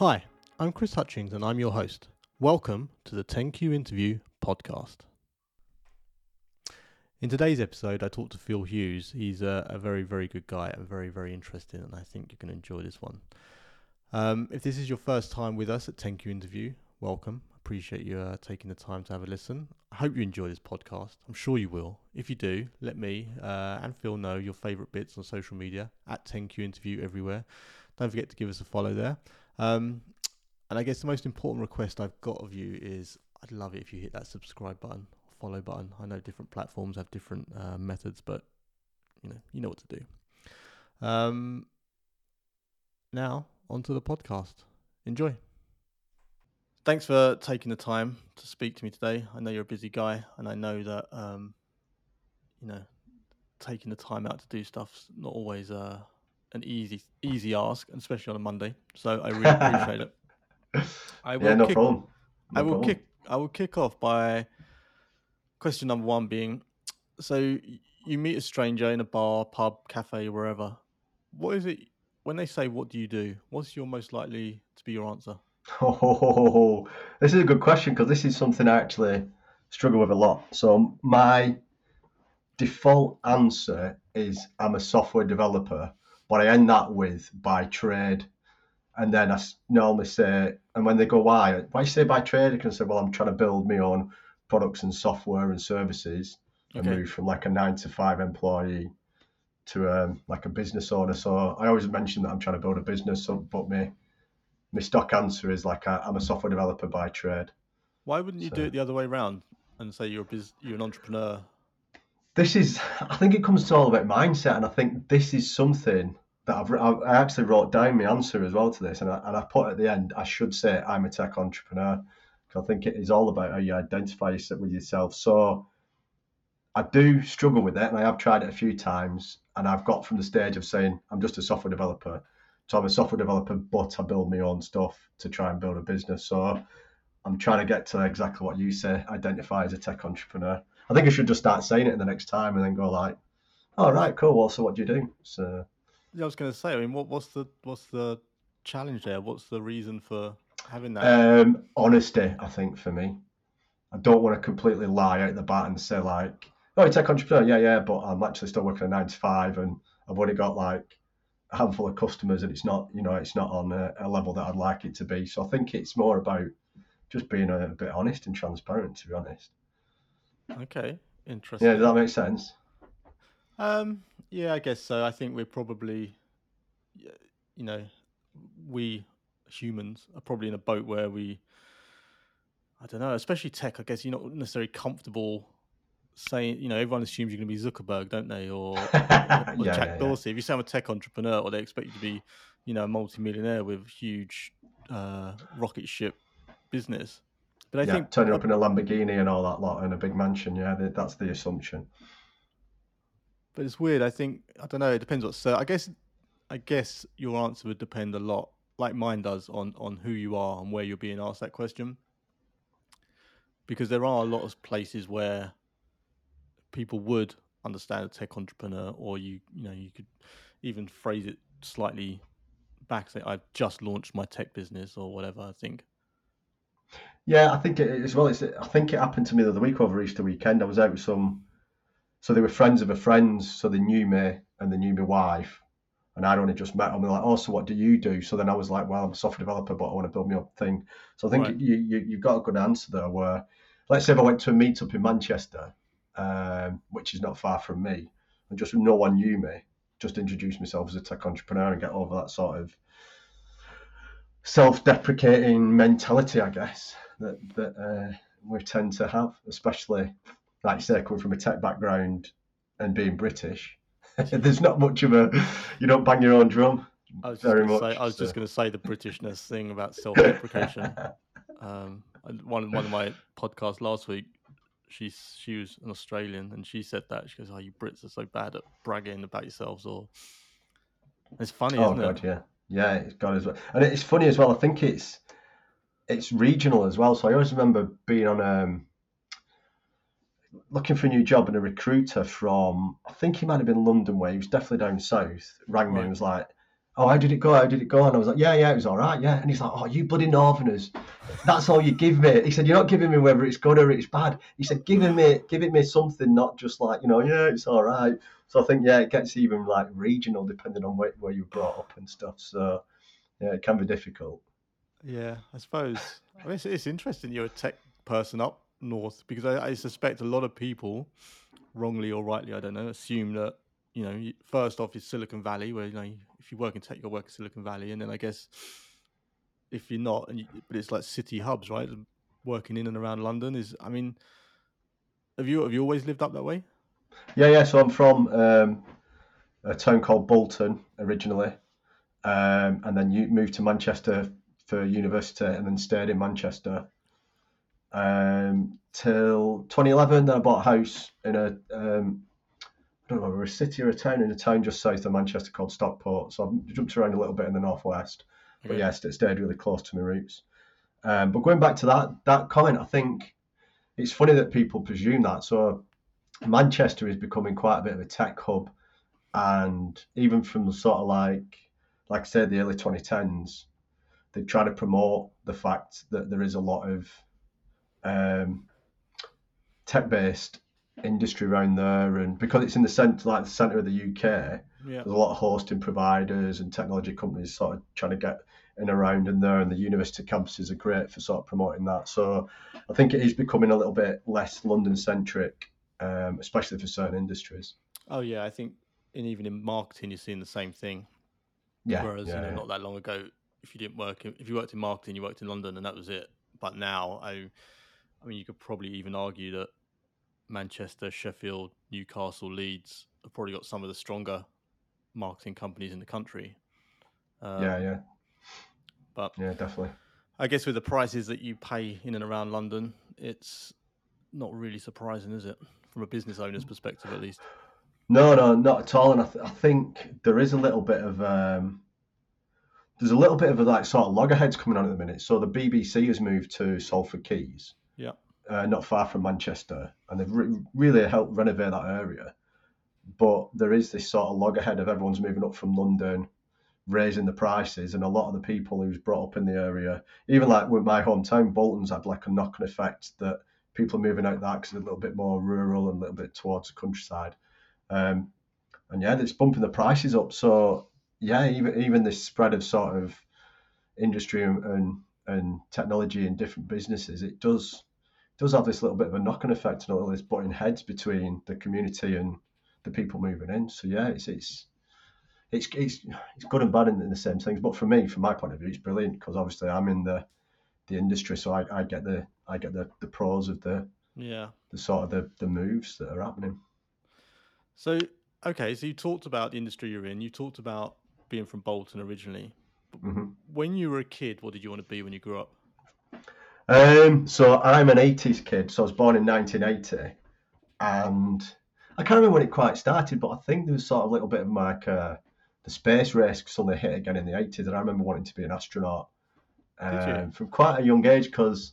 Hi, I'm Chris Hutchings and I'm your host. Welcome to the 10Q Interview podcast. In today's episode, I talked to Phil Hughes. He's a, a very, very good guy, and very, very interesting, and I think you're going to enjoy this one. Um, if this is your first time with us at 10Q Interview, welcome. Appreciate you uh, taking the time to have a listen. I hope you enjoy this podcast. I'm sure you will. If you do, let me uh, and Phil know your favourite bits on social media at 10Q Interview everywhere. Don't forget to give us a follow there. Um, and I guess the most important request I've got of you is I'd love it if you hit that subscribe button, follow button. I know different platforms have different uh, methods, but you know you know what to do. Um, now onto the podcast. Enjoy. Thanks for taking the time to speak to me today. I know you're a busy guy, and I know that um, you know taking the time out to do stuff's not always uh, an easy easy ask, especially on a Monday. So I really appreciate it. I will yeah, no kick, problem. No I will problem. kick. I will kick off by question number one being: so you meet a stranger in a bar, pub, cafe, wherever. What is it when they say, "What do you do?" What's your most likely to be your answer? Oh, this is a good question because this is something I actually struggle with a lot. So my default answer is I'm a software developer, but I end that with by trade. And then I normally say, and when they go, why? Why you say by trade? I can say, well, I'm trying to build my own products and software and services and Okay. move from like a nine to five employee to um, like a business owner. So I always mention that I'm trying to build a business, so, but my my stock answer is like I, I'm a software developer by trade. Why wouldn't you do it the other way around and say you're a biz- you're an entrepreneur? This is, I think it comes to all about mindset, and I think this is something that I've, I I actually wrote down my answer as well to this, and I, and I put at the end, I should say I'm a tech entrepreneur, I think it is all about how you identify yourself with yourself. So I do struggle with it, and I have tried it a few times, and I've got from the stage of saying I'm just a software developer. So I'm a software developer, but I build my own stuff to try and build a business. So I'm trying to get to exactly what you say, identify as a tech entrepreneur. I think I should just start saying it the next time and then go like, "All right, cool. Well, so what do you do?" So Yeah, I was going to say. I mean, what, what's the what's the challenge there? What's the reason for having that? um, honesty, I think for me, I don't want to completely lie out the bat and say like, "Oh, you're a tech entrepreneur, yeah, yeah," but I'm actually still working a nine to five and I've only got like a handful of customers and it's not, you know, it's not on a, a level that I'd like it to be. So I think it's more about just being a, bit honest and transparent, to be honest. okay, interesting. Yeah, does that make sense? Um, yeah, I guess so. I think we're probably, you know, we humans are probably in a boat where we, I don't know, especially tech. I guess you're not necessarily comfortable saying, you know, everyone assumes you're going to be Zuckerberg, don't they, or, or yeah, Jack yeah, yeah. Dorsey. If you say I'm a tech entrepreneur, or they expect you to be, you know, a multimillionaire with huge uh, rocket ship business. But I yeah, think turning up in a Lamborghini and all that lot in a big mansion. Yeah, that's the assumption. But it's weird. I think I don't know. It depends what. So I guess, I guess your answer would depend a lot, like mine does, on on who you are and where you're being asked that question. Because there are a lot of places where people would understand a tech entrepreneur, or you you know you could even phrase it slightly back, say I've just launched my tech business or whatever. I think. Yeah, I think it as well. It's, I think it happened to me the other week over Easter weekend. I was out with some, so they were friends of a friend, so they knew me and they knew my wife, and I'd only just met them. They're like, "Oh, so what do you do?" So then I was like, "Well, I'm a software developer, but I want to build my own thing." So I think Right. you, you you've got a good answer there. Where, let's say if I went to a meetup in Manchester, um, which is not far from me, and just no one knew me, just introduce myself as a tech entrepreneur and get over that sort of self-deprecating mentality, I guess that that uh, we tend to have, especially like you say, coming from a tech background and being British. There's not much of a you don't bang your own drum. I was just Very much. say, I was just going to say the Britishness thing about self-deprecation. um, one one of my podcasts last week, she she was an Australian and she said that she goes, "Oh, you Brits are so bad at bragging about yourselves." Or it's funny, oh isn't god, it? yeah, yeah, it's got as well, and it's funny as well. I think it's it's regional as well. So I always remember being on um looking for a new job and a recruiter from I think he might have been London way. He was definitely down south. Rang me and was like, oh, how did it go? How did it go? And I was like, yeah, yeah, it was all right, yeah. And he's like, oh, you bloody Northerners, that's all you give me. He said, you're not giving me whether it's good or it's bad. He said, giving me, giving me something, not just like, you know, yeah, it's all right. So I think, yeah, it gets even like regional depending on where, where you were brought up and stuff. So yeah, it can be difficult. Yeah, I suppose. I mean, it's, it's interesting you're a tech person up north because I, I suspect a lot of people, wrongly or rightly, I don't know, assume that you know, first off is Silicon Valley, where you know if you work in tech, you work in Silicon Valley, and then I guess if you're not, you, but it's like city hubs, right? Working in and around London is, I mean, have you have you always lived up that way? Yeah, yeah. So I'm from um, a town called Bolton originally, um, and then you moved to Manchester for university, and then stayed in Manchester um, till 2011. Then I bought a house in a um, I don't know, a city or a town in a town just south of Manchester called Stockport. So I've jumped around a little bit in the northwest, but yes, it stayed really close to my roots. Um, but going back to that that comment, I think it's funny that people presume that. So Manchester is becoming quite a bit of a tech hub, and even from the sort of like, like I said, the early 2010s, they try to promote the fact that there is a lot of um, tech-based industry around there, and because it's in the centre, like the centre of the UK, yeah. there's a lot of hosting providers and technology companies sort of trying to get in around in there, and the university campuses are great for sort of promoting that. So I think it is becoming a little bit less London centric, um, especially for certain industries. Oh yeah, I think, and even in marketing, you're seeing the same thing. Yeah. Whereas yeah, you know, yeah. not that long ago, if you didn't work, if you worked in marketing, you worked in London, and that was it. But now, I, I mean, you could probably even argue that Manchester, Sheffield, Newcastle, Leeds have probably got some of the stronger marketing companies in the country. Um, yeah, yeah. But yeah, definitely. I guess with the prices that you pay in and around London, it's not really surprising, is it? From a business owner's perspective, at least. No, no, not at all. And I, th- I think there is a little bit of um, there's a little bit of a like sort of loggerheads coming on at the minute. So the BBC has moved to Salford Quays. Uh, not far from Manchester, and they've re- really helped renovate that area. But there is this sort of loggerhead of everyone's moving up from London, raising the prices, and a lot of the people who's brought up in the area, even like with my hometown, Bolton's had like a knock-on effect that people are moving out that because it's a little bit more rural and a little bit towards the countryside. Um, and yeah, it's bumping the prices up. So yeah, even even this spread of sort of industry and, and, and technology in different businesses, it does does have this little bit of a knock-on effect and all this butting heads between the community and the people moving in. So yeah, it's it's it's it's, it's good and bad in, in the same things. But for me, from my point of view, it's brilliant because obviously I'm in the the industry, so I, I get the I get the, the pros of the yeah the sort of the, the moves that are happening. So okay, so you talked about the industry you're in. You talked about being from Bolton originally. Mm-hmm. When you were a kid, what did you want to be when you grew up? Um, so I'm an 80s kid, so I was born in 1980, and I can't remember when it quite started, but I think there was sort of a little bit of like uh, the space race suddenly hit again in the 80s, and I remember wanting to be an astronaut um, from quite a young age because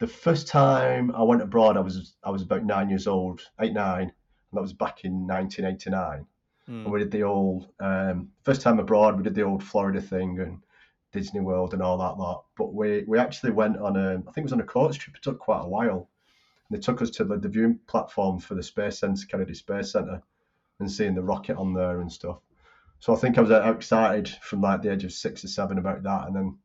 the first time I went abroad, I was I was about nine years old, eight nine, and that was back in 1989. Mm. And we did the old um, first time abroad. We did the old Florida thing and Disney World and all that lot. But we we actually went on a I think it was on a coach trip. It took quite a while. And they took us to the, the viewing platform for the Space Center, Kennedy Space Center, and seeing the rocket on there and stuff. So I think I was uh, excited from like the age of six or seven about that, and then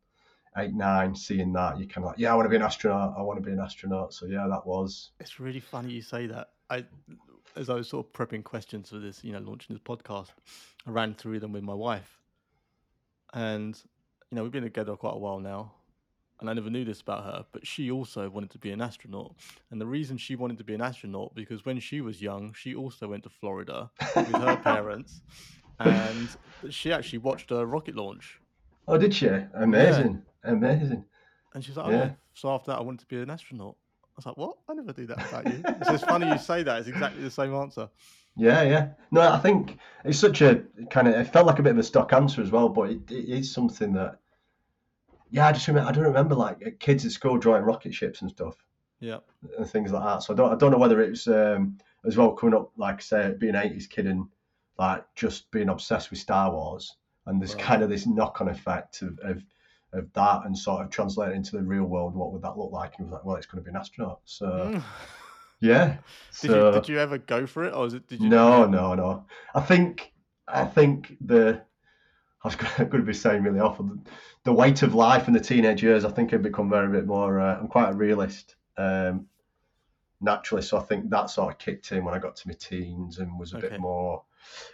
eight, nine, seeing that, you kind of like, yeah, I want to be an astronaut. I want to be an astronaut. So yeah, that was. It's really funny you say that. I, as I was sort of prepping questions for this, you know, launching this podcast, I ran through them with my wife, and you know, we've been together quite a while now, and I never knew this about her, but she also wanted to be an astronaut. And the reason she wanted to be an astronaut because when she was young, she also went to Florida with her parents, and she actually watched a rocket launch. Oh, did she? Amazing, yeah. amazing. And she's like, oh, yeah. so after that, I wanted to be an astronaut. I was like, what? I never do that about you. it's just funny you say that. It's exactly the same answer. Yeah, yeah. No, I think it's such a kind of. It felt like a bit of a stock answer as well, but it, it is something that. Yeah, I just remember. I don't remember like kids at school drawing rocket ships and stuff. Yeah. And things like that. So I don't. I don't know whether it's um, as well coming up like say being eighties kid and like just being obsessed with Star Wars, and there's Right. kind of this knock-on effect of, of of that and sort of translating into the real world. What would that look like? And he was like, well, it's going to be an astronaut. So Mm. yeah. Did so, you did you ever go for it, or was it? Did you? no, no, no. I think I think the I was going to be saying really awful. The weight of life in the teenage years, I think, had become very bit more. Uh, I'm quite a realist um, naturally, so I think that sort of kicked in when I got to my teens and was a Okay. bit more,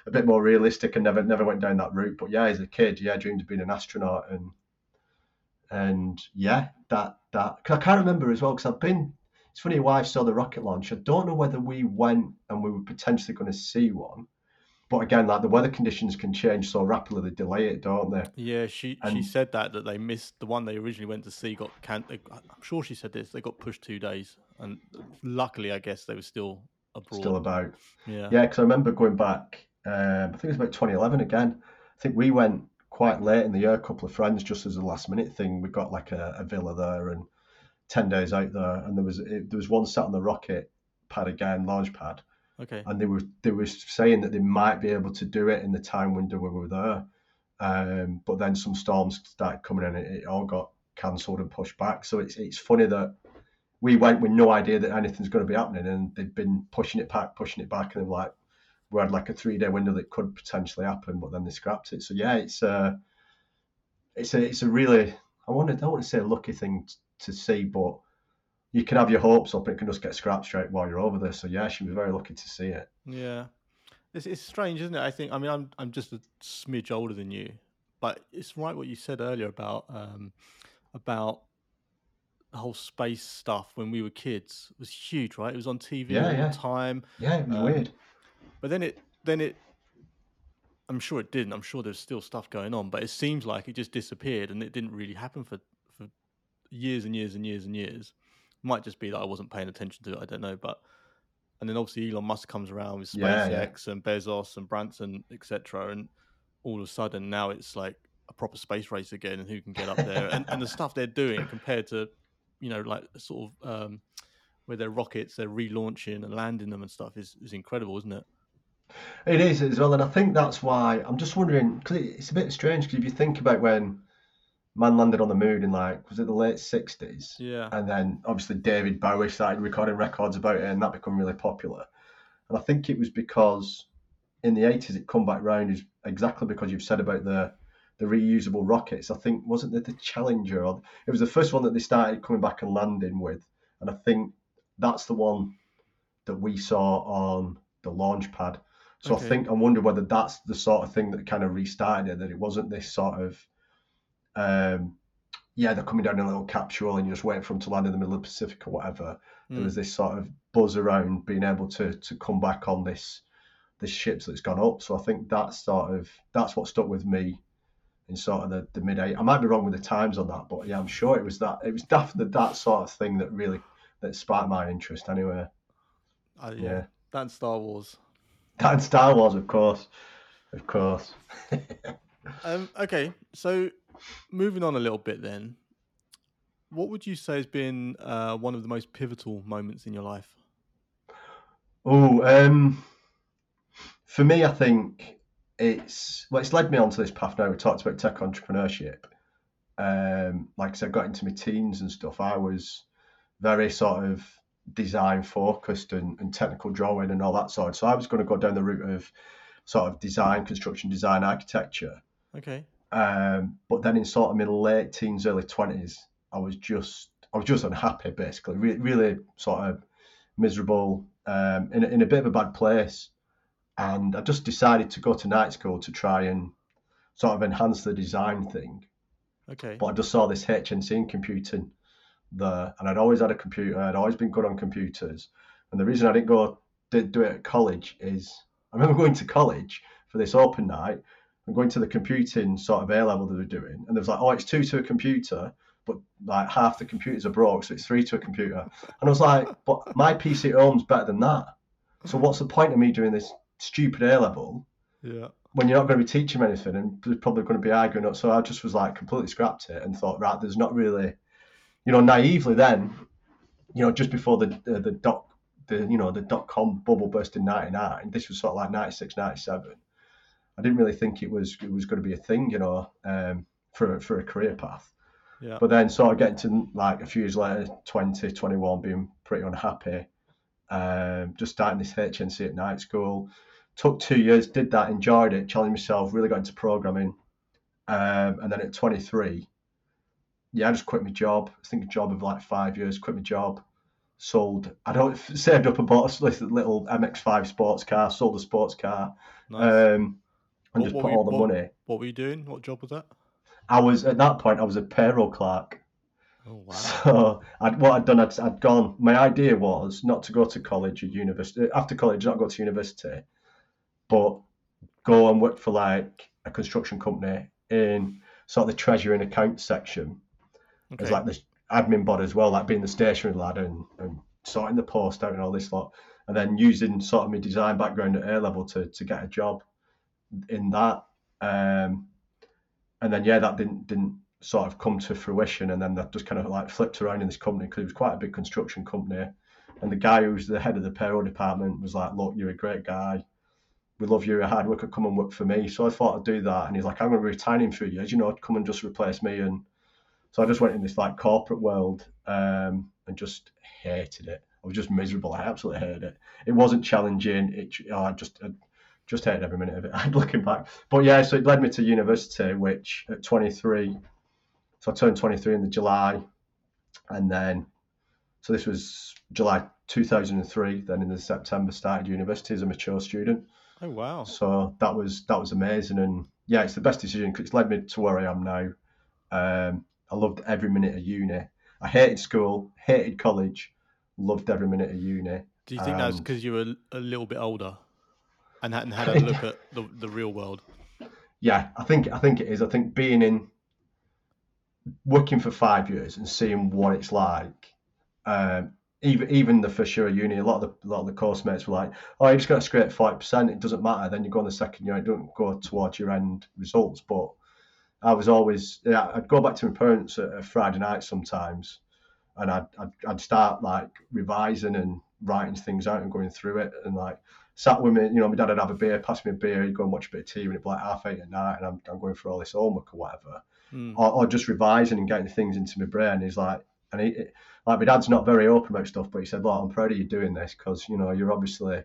a bit more realistic, and never never went down that route. But yeah, as a kid, yeah, I dreamed of being an astronaut, and and yeah, that that 'cause I can't remember as well because I've been. It's funny, your wife saw the rocket launch. I don't know whether we went and we were potentially going to see one. But again, like the weather conditions can change so rapidly, they delay it, don't they? Yeah, she she said that that they missed the one they originally went to see got can. I'm sure she said this. They got pushed two days, and luckily, I guess they were still abroad. Still about. yeah. Yeah, because I remember going back, um, I think it was about 2011 again. I think we went quite late in the year, a couple of friends, just as a last minute thing. We got like a, a villa there and 10 days out there. And there was it, there was one sat on the rocket pad again, launch pad. Okay. and they were they were saying that they might be able to do it in the time window where we were there. Um, but then some storms started coming in, and it all got cancelled and pushed back. So it's it's funny that we went with no idea that anything's going to be happening, and they've been pushing it back, pushing it back, and they're like we had like a three day window that could potentially happen, but then they scrapped it. So yeah, it's a it's a it's a really I want to I don't want to say a lucky thing to see, but you can have your hopes up it can just get scrapped straight while you're over there. So yeah, she was very lucky to see it. Yeah, it's it's strange, isn't it? I think. I mean, I'm I'm just a smidge older than you, but it's right what you said earlier about um about the whole space stuff when we were kids It was huge, right? It was on TV Yeah, all yeah. the time, Yeah, it was Um, weird. but then it then it. I'm sure it didn't. I'm sure there's still stuff going on, but it seems like it just disappeared and it didn't really happen for for years and years and years and years. Might just be that I wasn't paying attention to it. I don't know, but and then obviously Elon Musk comes around with Yeah, yeah. SpaceX and Bezos and Branson, etc. And all of a sudden now it's like a proper space race again, and who can get up there and, and the stuff they're doing compared to, you know, like sort of um, where their rockets they're relaunching and landing them and stuff is is incredible, isn't it? It is as well, and I think that's why I'm just wondering because it's a bit strange because if you think about when man landed on the moon in like was it the late '60s, Yeah. and then obviously David Bowie started recording records about it, and that became really popular. And I think it was because in the '80s it come back round is exactly because you've said about the the reusable rockets. I think wasn't it the Challenger or it was the first one that they started coming back and landing with, and I think that's the one that we saw on the launch pad. So Okay. I think I wonder whether that's the sort of thing that kind of restarted it. That it wasn't this sort of, um, yeah, they're coming down in a little capsule and you're just waiting for them to land in the middle of the Pacific or whatever. There Mm. was this sort of buzz around being able to to come back on this this ship that's gone up. So I think that's sort of that's what stuck with me in sort of the, the mid eight. I might be wrong with the times on that, but yeah, I'm sure it was that. It was definitely that sort of thing that really that sparked my interest. Anyway, Uh, yeah. yeah. That's Star Wars. that and Star Wars, of course, of course. Um, okay, so moving on a little bit then, what would you say has been uh, one of the most pivotal moments in your life? Oh, um, for me, I think it's well, it's led me onto this path now. We talked about tech entrepreneurship. Um, like I said, I got into my teens and stuff. I was very sort of design focused and, and technical drawing and all that sort. So I was going to go down the route of sort of design, construction design, architecture. Okay, Um, but then in sort of my late teens, early twenties, I was just I was just unhappy, basically, Re- really sort of miserable, um, in a, in a bit of a bad place, and I just decided to go to night school to try and sort of enhance the design thing. okay, But I just saw this HNC in computing there, and I'd always had a computer. I'd always been good on computers, and the reason I didn't go did do it at college is I remember going to college for this open night and going to the computing sort of A level that they were doing, and there was like, oh, it's two to a computer, but like half the computers are broke, so it's three to a computer, and I was like, but my PC at home's better than that. So what's the point of me doing this stupid A level yeah, when you're not going to be teaching anything and there's probably going to be arguing up. So I just was like completely scrapped it and thought, right, there's not really, you know, naively then, you know, just before the uh, the, the dot the you know the dot com bubble burst in '99, this was sort of like '96, '97. I didn't really think it was it was going to be a thing, you know, um, for for a career path. Yeah. But then sort of getting to like a few years later, 20, 21, being pretty unhappy. Um, just starting this HNC at night school. Took two years, did that, enjoyed it, challenged myself, really got into programming. Um, and then at 23, yeah, I just quit my job. I think a job of like five years, quit my job, sold. I don't saved up and bought a little MX5 sports car, sold a sports car, Nice. um, and What- just put were all the what- money. what were you doing? What job was that? I was at that point. I was a payroll clerk. Oh wow. So I'd, what I'd done, I'd, I'd gone. My idea was not to go to college or university. Uh, after college, not go to university, but go and work for like a construction company in sort of the treasury and account section. Okay. As like this admin bod as well, like being the stationery lad and, and sorting the post out and all this lot, and then using sort of my design background at A level to to get a job in that. Um, and then yeah, that didn't didn't sort of come to fruition, and then that just kind of like flipped around in this company because it was quite a big construction company, and the guy who was the head of the payroll department was like, "Look, you're a great guy. We love you. You're a hard worker. Come and work for me." So I thought I'd do that, and he's like, "I'm going to retire in three years. You know, come and just replace me." And so I just went in this like corporate world um, and just hated it. I was just miserable. I absolutely hated it. It wasn't challenging. It I just I just hated every minute of it. I'm looking back, but yeah. So it led me to university, which at 23, so I turned 23 in the July, and then so this was July 2003. Then in the September started university as a mature student. oh wow. So that was that was amazing, and yeah, it's the best decision because it's led me to where I am now. Um, I loved every minute of uni. I hated school, hated college, loved every minute of uni. Do you think that's Um, because you were a little bit older and hadn't had a look at the, the real world? Yeah, I think I think it is. I think being in working for five years and seeing what it's like. Um, even even the first year of uni, a lot of the a lot of the course mates were like, "Oh, you just got to scrape five percent. It doesn't matter." Then you go on the second year, it don't go towards your end results. But I was always, yeah, I'd go back to my parents at a Friday night sometimes, and I'd, I'd I'd start like revising and writing things out and going through it, and like sat with me, you know, my dad would have a beer, pass me a beer, he'd go and watch a bit of TV, and it'd be like half eight at night, and I'm, I'm going through all this homework or whatever Hmm. or, or just revising and getting things into my brain. He's like, and he, like my dad's not very open about stuff, but he said, "Look, I'm proud of you doing this because you know you're obviously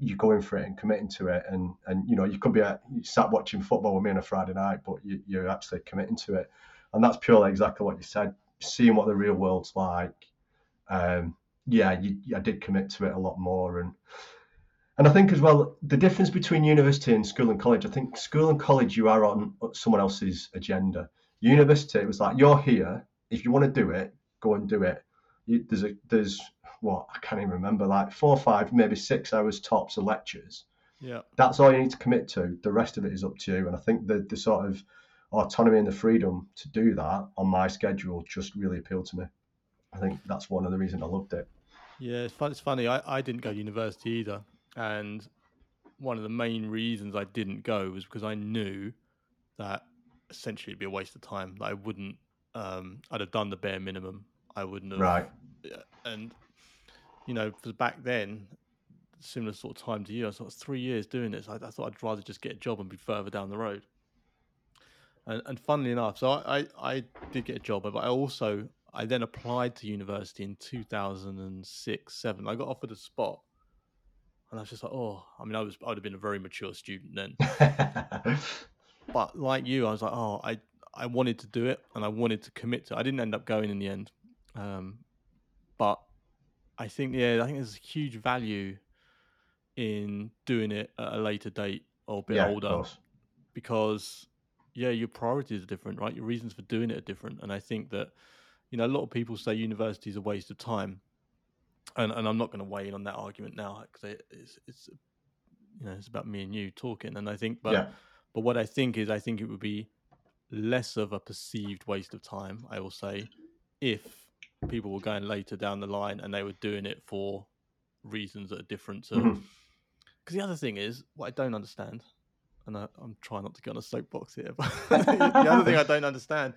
you're going for it and committing to it, and and you know you could be at, you sat watching football with me on a Friday night, but you, you're actually committing to it, and that's purely exactly what you said. Seeing what the real world's like, um, yeah, you, I did commit to it a lot more, and and I think as well the difference between university and school and college. I think school and college you are on someone else's agenda. University it was like you're here. If you want to do it, go and do it. You, there's a there's what I can't even remember like four, five, maybe six hours tops of lectures. Yeah. That's all you need to commit to. The rest of it is up to you. And I think the the sort of autonomy and the freedom to do that on my schedule just really appealed to me. I think that's one of the reasons I loved it. Yeah, it's, fun, it's funny. I, I didn't go to university either. And one of the main reasons I didn't go was because I knew that essentially it'd be a waste of time. That I wouldn't, um, I'd have done the bare minimum. I wouldn't have. Right. And, you know, for back then, similar sort of time to you, I thought three years doing this. I, I thought I'd rather just get a job and be further down the road. And, and funnily enough, so I, I, I did get a job, but I also I then applied to university in 2006, seven. I got offered a spot, and I was just like, oh, I mean, I was I would have been a very mature student then. but like you, I was like, oh, I I wanted to do it, and I wanted to commit to. it. I didn't end up going in the end, um, but I think yeah, I think there's a huge value in doing it at a later date or a bit yeah, older because yeah, your priorities are different, right? Your reasons for doing it are different, and I think that you know a lot of people say university is a waste of time, and and I'm not going to weigh in on that argument now because it's it's you know it's about me and you talking, and I think but yeah. but what I think is I think it would be less of a perceived waste of time. I will say if people were going later down the line and they were doing it for reasons that are different to mm-hmm. because the other thing is what I don't understand, and I, I'm trying not to get on a soapbox here, but the other thing I don't understand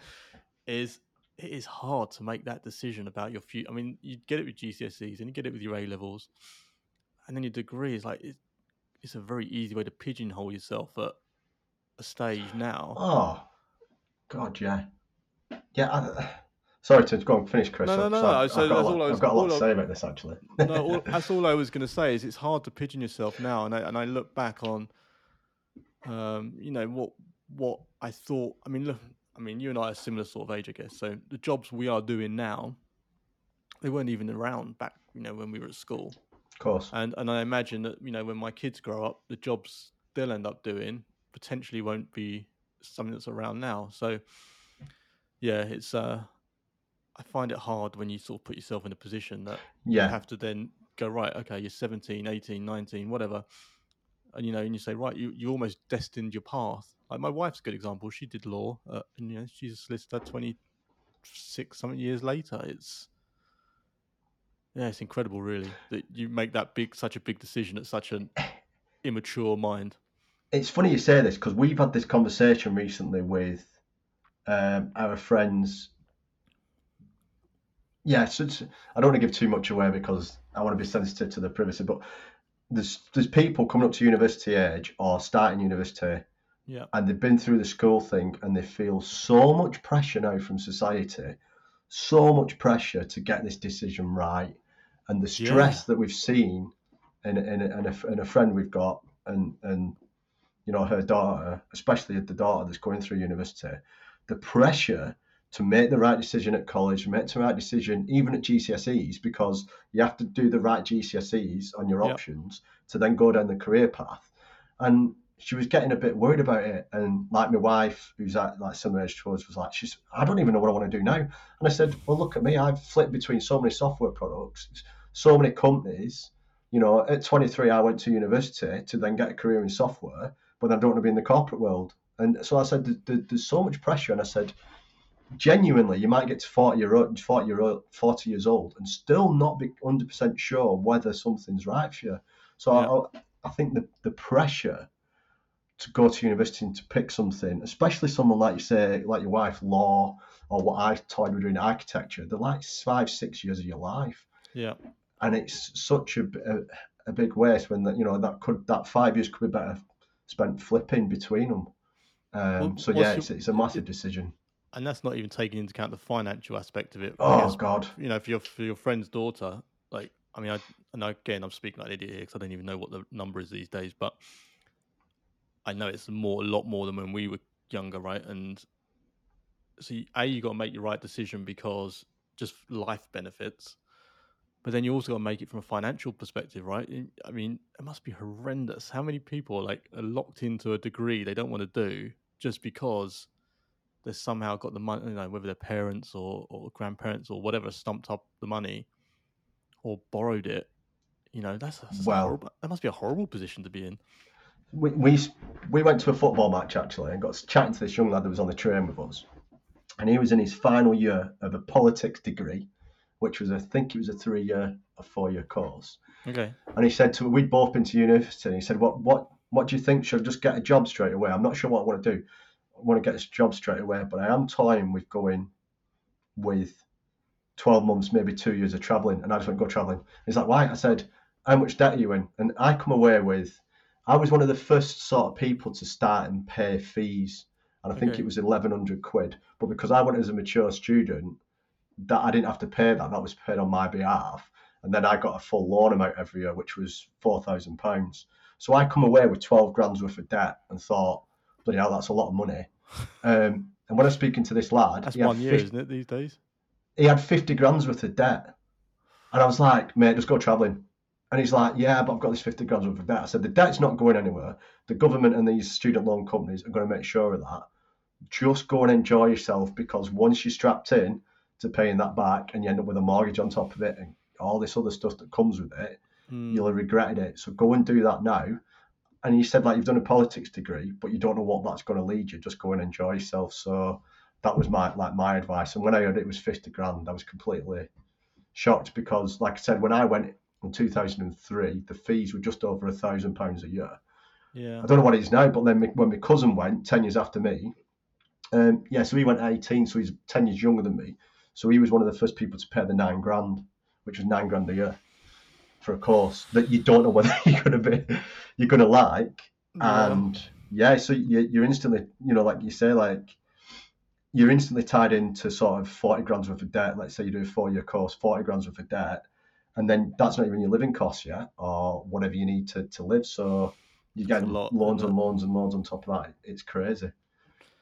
is it is hard to make that decision about your future. I mean, you get it with GCSEs and you get it with your A levels, and then your degree is like it, it's a very easy way to pigeonhole yourself at a stage now. Oh, God, yeah, yeah. I, sorry to go on, finish, Chris. No, no, no. No. I've, So got a that's lot, all I was- I've got a lot all to I- say about this actually. no, all, that's all I was going to say. Is it's hard to pigeon yourself now, and I and I look back on, um, you know what what I thought. I mean, look, I mean, you and I are similar sort of age, I guess. So the jobs we are doing now, they weren't even around back, you know, when we were at school. of course. And and I imagine that you know when my kids grow up, the jobs they'll end up doing potentially won't be something that's around now. So yeah, it's uh, I find it hard when you sort of put yourself in a position that you have to then go right okay you're 17 18 19 whatever and you know and you say right you, you almost destined your path like my wife's a good example. She did law uh, and you know she's a solicitor 26 something years later. It's yeah it's incredible really that you make that big such a big decision at such an immature mind. It's funny you say this because we've had this conversation recently with um, our friends. Yeah, so it's, I don't want to give too much away because I want to be sensitive to the privacy, but there's there's people coming up to university age or starting university yeah and they've been through the school thing and they feel so much pressure now from society, so much pressure to get this decision right, and the stress that we've seen in in, in, a, in a friend we've got and and you know her daughter, especially the daughter that's going through university, the pressure to make the right decision at college, make the right decision even at GCSEs because you have to do the right GCSEs on your Yep. options to then go down the career path. And she was getting a bit worried about it. And like my wife, who's at like similar age to us, was like, she's I don't even know what I want to do now. And I said, Well, look at me, I've flipped between so many software products, so many companies. You know, at 23, I went to university to then get a career in software, but I don't want to be in the corporate world. And so I said, "There- there- there's so much pressure. And I said, genuinely, you might get to 40 year old, 40 year old, 40 years old, and still not be 100% sure whether something's right for you. So I, I think the the pressure to go to university and to pick something, especially someone like you say, like your wife, law, or what I toyed with doing architecture, they're like five, six years of your life, yeah and it's such a, a, a big waste when that you know that could that five years could be better spent flipping between them. Um, Well, so yeah, your- it's, it's a massive decision. and that's not even taking into account the financial aspect of it Oh guess God, you know, for your for your friend's daughter, like I mean, I and again, I'm speaking like an idiot here because I don't even know what the number is these days, but I know it's more, a lot more than when we were younger, right? And so, you- a, you got to make the right decision because just life benefits, but then you also got to make it from a financial perspective, right? I mean, it must be horrendous. How many people like are locked into a degree they don't want to do just because they somehow got the money, you know, whether their parents or, or grandparents or whatever stumped up the money or borrowed it. You know, that's, that's a Well- horrible, that must be a horrible position to be in. We, we we went to a football match actually and got chatting to this young lad that was on the train with us, and he was in his final year of a politics degree, which was I think it was a three year or four year course. Okay. And he said to we'd both been to university. And he said, "What what what do you think? Should I just get a job straight away? I'm not sure what I want to do. I want to get this job straight away, but I am toying with going with 12 months, maybe two years of traveling, and I just want to go traveling." He's like, "Why?" I said, "How much debt are you in?" And I come away with, I was one of the first sort of people to start and pay fees, and I think Okay. it was 1100 quid. But because I went as a mature student, that I didn't have to pay that. That was paid on my behalf and then I got a full loan amount every year, which was four thousand pounds. So I come away with twelve grand's worth of debt and thought, bloody hell, that's a lot of money. Um, and when I was speaking to this lad, That's one year, 50, isn't it, these days? he had fifty grand's worth of debt, and I was like, mate, just go travelling. And he's like, yeah, but I've got this fifty grand's worth of debt. I said, the debt's not going anywhere. The government and these student loan companies are going to make sure of that. Just go and enjoy yourself because once you're strapped in to paying that back and you end up with a mortgage on top of it and all this other stuff that comes with it, Mm, you'll have regretted it. So go and do that now. And you said like you've done a politics degree, but you don't know what that's going to lead you. Just go and enjoy yourself. So that was my like my advice. And when I heard it was fifty grand, I was completely shocked because, like I said, when I went in two thousand and three, the fees were just over a thousand pounds a year. yeah. I don't know what it is now, but then when my cousin went ten years after me, um, yeah, so he went eighteen, so he's ten years younger than me. So he was one of the first people to pay the nine grand, which was nine grand a year. for a course that you don't know whether you're going to be you're going to like, Yeah. and yeah, so you, you're instantly, you know, like you say, like you're instantly tied into sort of 40 grand's worth of debt. Let's say you do a four year course, 40 grand's worth of debt, and then that's not even your living costs yet or whatever you need to, to live. So you That's get lot, loans and loans and loans on top of that. It's crazy.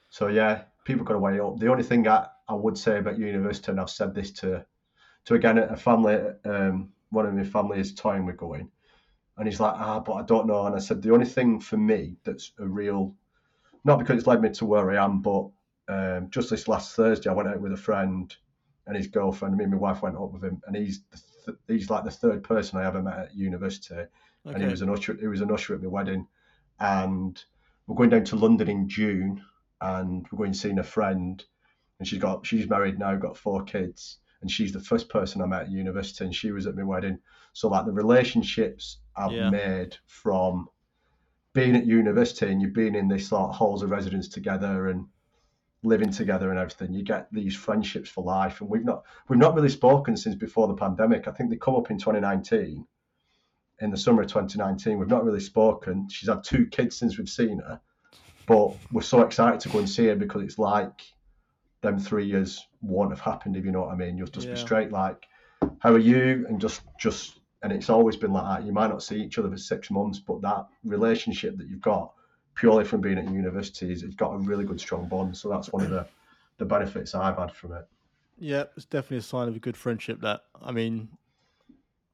So yeah, people got to weigh up. The only thing I, I would say about university, and I've said this to to again a family, um, one of my family is toying with going, and he's like, ah, but I don't know. And I said the only thing for me that's a real, not because it's led me to where I am, but um, just this last Thursday I went out with a friend and his girlfriend. Me and my wife went up with him, and he's the th- he's like the third person I ever met at university and he was an usher. He was an usher at my wedding, and we're going down to London in June, and we're going seeing a friend, and she's got she's married now, got four kids, and she's the first person I met at university, and she was at my wedding. So like the relationships I've Yeah. made from being at university and you've been in this like halls of residence together and living together and everything, you get these friendships for life. And we've not we've not really spoken since before the pandemic. I think they come up in 2019 in the summer of 2019. We've not really spoken. She's had two kids since we've seen her, but we're so excited to go and see her because it's like them three years won't have happened if you know what I mean. You'll just Yeah. be straight like, "How are you?" and just just and it's always been like that. You might not see each other for six months, but that relationship that you've got purely from being at university is it's got a really good strong bond. So that's one of the the benefits I've had from it. Yeah, it's definitely a sign of a good friendship. That I mean,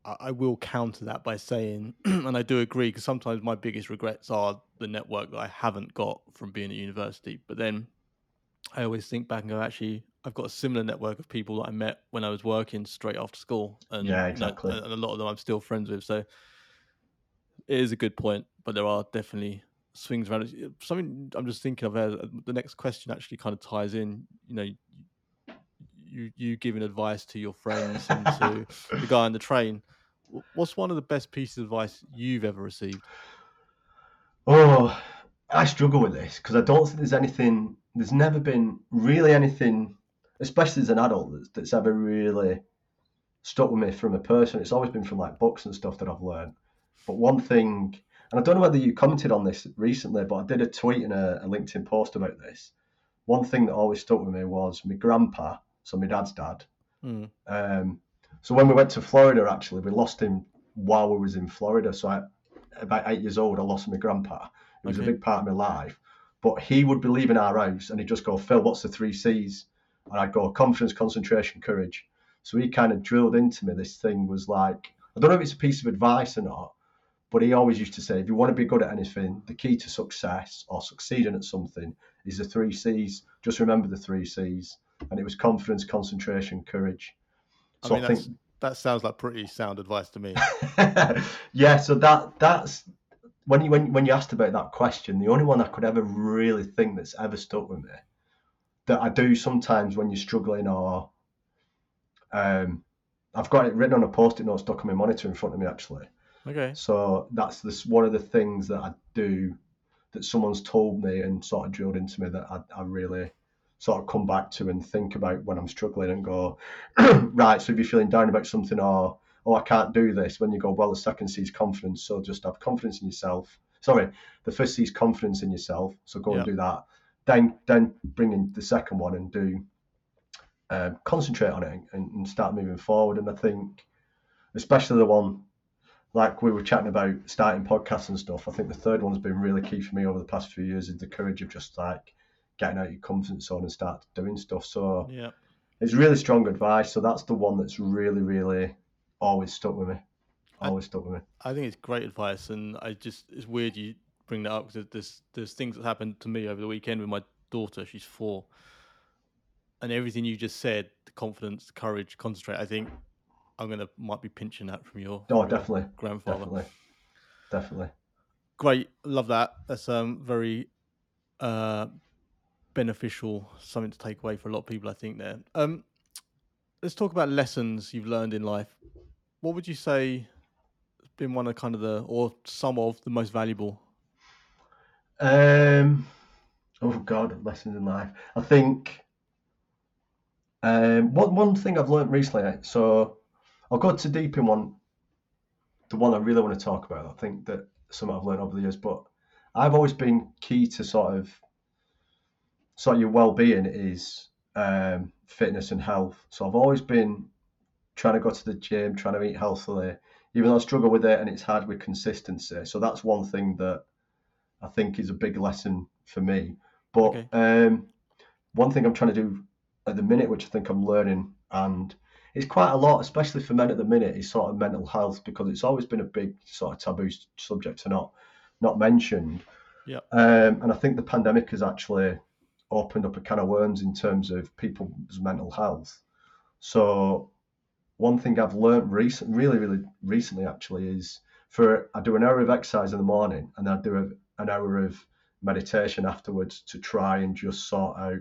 I, I will counter that by saying, and I do agree, because sometimes my biggest regrets are the network that I haven't got from being at university. But then I always think back and go, actually, I've got a similar network of people that I met when I was working straight after school, and Yeah, you know, exactly. and a lot of them I'm still friends with. So it is a good point, but there are definitely swings around. Something I'm just thinking of. Uh, the next question actually kind of ties in. You know, you you giving advice to your friends and to the guy on the train. What's one of the best pieces of advice you've ever received? Oh, I struggle with this because I don't think there's anything. There's never been really anything, especially as an adult, that's, that's ever really stuck with me from a person. It's always been from like books and stuff that I've learned. But one thing, and I don't know whether you commented on this recently, but I did a tweet and a, a LinkedIn post about this. One thing that always stuck with me was my grandpa, so my dad's dad. Mm, Um, so when we went to Florida, actually, we lost him while we was in Florida. So I, about eight years old, I lost my grandpa. It was Okay. a big part of my life. But he would be leaving our house and he'd just go, Phil, what's the three C's? And I'd go, confidence, concentration, courage. So he kind of drilled into me this thing was like, I don't know if it's a piece of advice or not, but he always used to say, if you want to be good at anything, the key to success or succeeding at something is the three C's. Just remember the three C's. And it was confidence, concentration, courage. I mean, I, think that sounds like pretty sound advice to me. yeah, so that that's when you when when you asked about that question, the only one I could ever really think that's ever stuck with me that I do sometimes when you're struggling or um I've got it written on a post-it note stuck on my monitor in front of me actually. Okay. So that's this one of the things that I do that someone's told me and sort of drilled into me that I, I really sort of come back to and think about when I'm struggling and go, right, so if you're feeling down about something or oh I can't do this, when you go, well the second C is confidence, so just have confidence in yourself. Sorry, the first C is confidence in yourself, so go Yeah. and do that. Then then bring in the second one and do uh, concentrate on it and, and start moving forward. And I think especially the one like we were chatting about starting podcasts and stuff. I think the third one's been really key for me over the past few years is the courage of just like getting out your comfort zone and start doing stuff. So Yeah. it's really strong advice. So that's the one that's really, really always stuck with me. I- Always stuck with me. I think it's great advice, and I just it's weird you bring that up because there's there's things that happened to me over the weekend with my daughter. She's four, and everything you just said, the confidence, the courage, concentrate. I think I'm gonna might be pinching that from your, Oh, definitely, grandfather. definitely, definitely. Great, love that. That's um very uh beneficial, something to take away for a lot of people. I think there. Um, let's talk about lessons you've learned in life. What would you say has been one of kind of the or some of the most valuable? Um, oh God, lessons in life. I think um, one one thing I've learned recently. So I'll go too deep in one. the one I really want to talk about. I think that something I've learned over the years, but I've always been key to sort of sort of your well-being is um, fitness and health. So I've always been trying to go to the gym, trying to eat healthily, even though I struggle with it and it's hard with consistency. So that's one thing that I think is a big lesson for me. But Okay. um, one thing I'm trying to do at the minute, which I think I'm learning, and it's quite a lot, especially for men at the minute, is sort of mental health because it's always been a big sort of taboo subject to not not mentioned. Yeah. Um, and I think the pandemic has actually opened up a can of worms in terms of people's mental health. So one thing I've learned recent, really, really recently actually is for I do an hour of exercise in the morning and then I do a, an hour of meditation afterwards to try and just sort out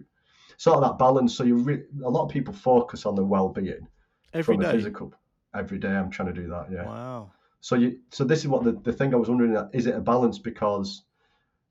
sort of that balance. So you re- a lot of people focus on the well-being Every from a physical. Every day I'm trying to do that. Yeah. Wow. So you so this is what the, the thing I was wondering is it a balance because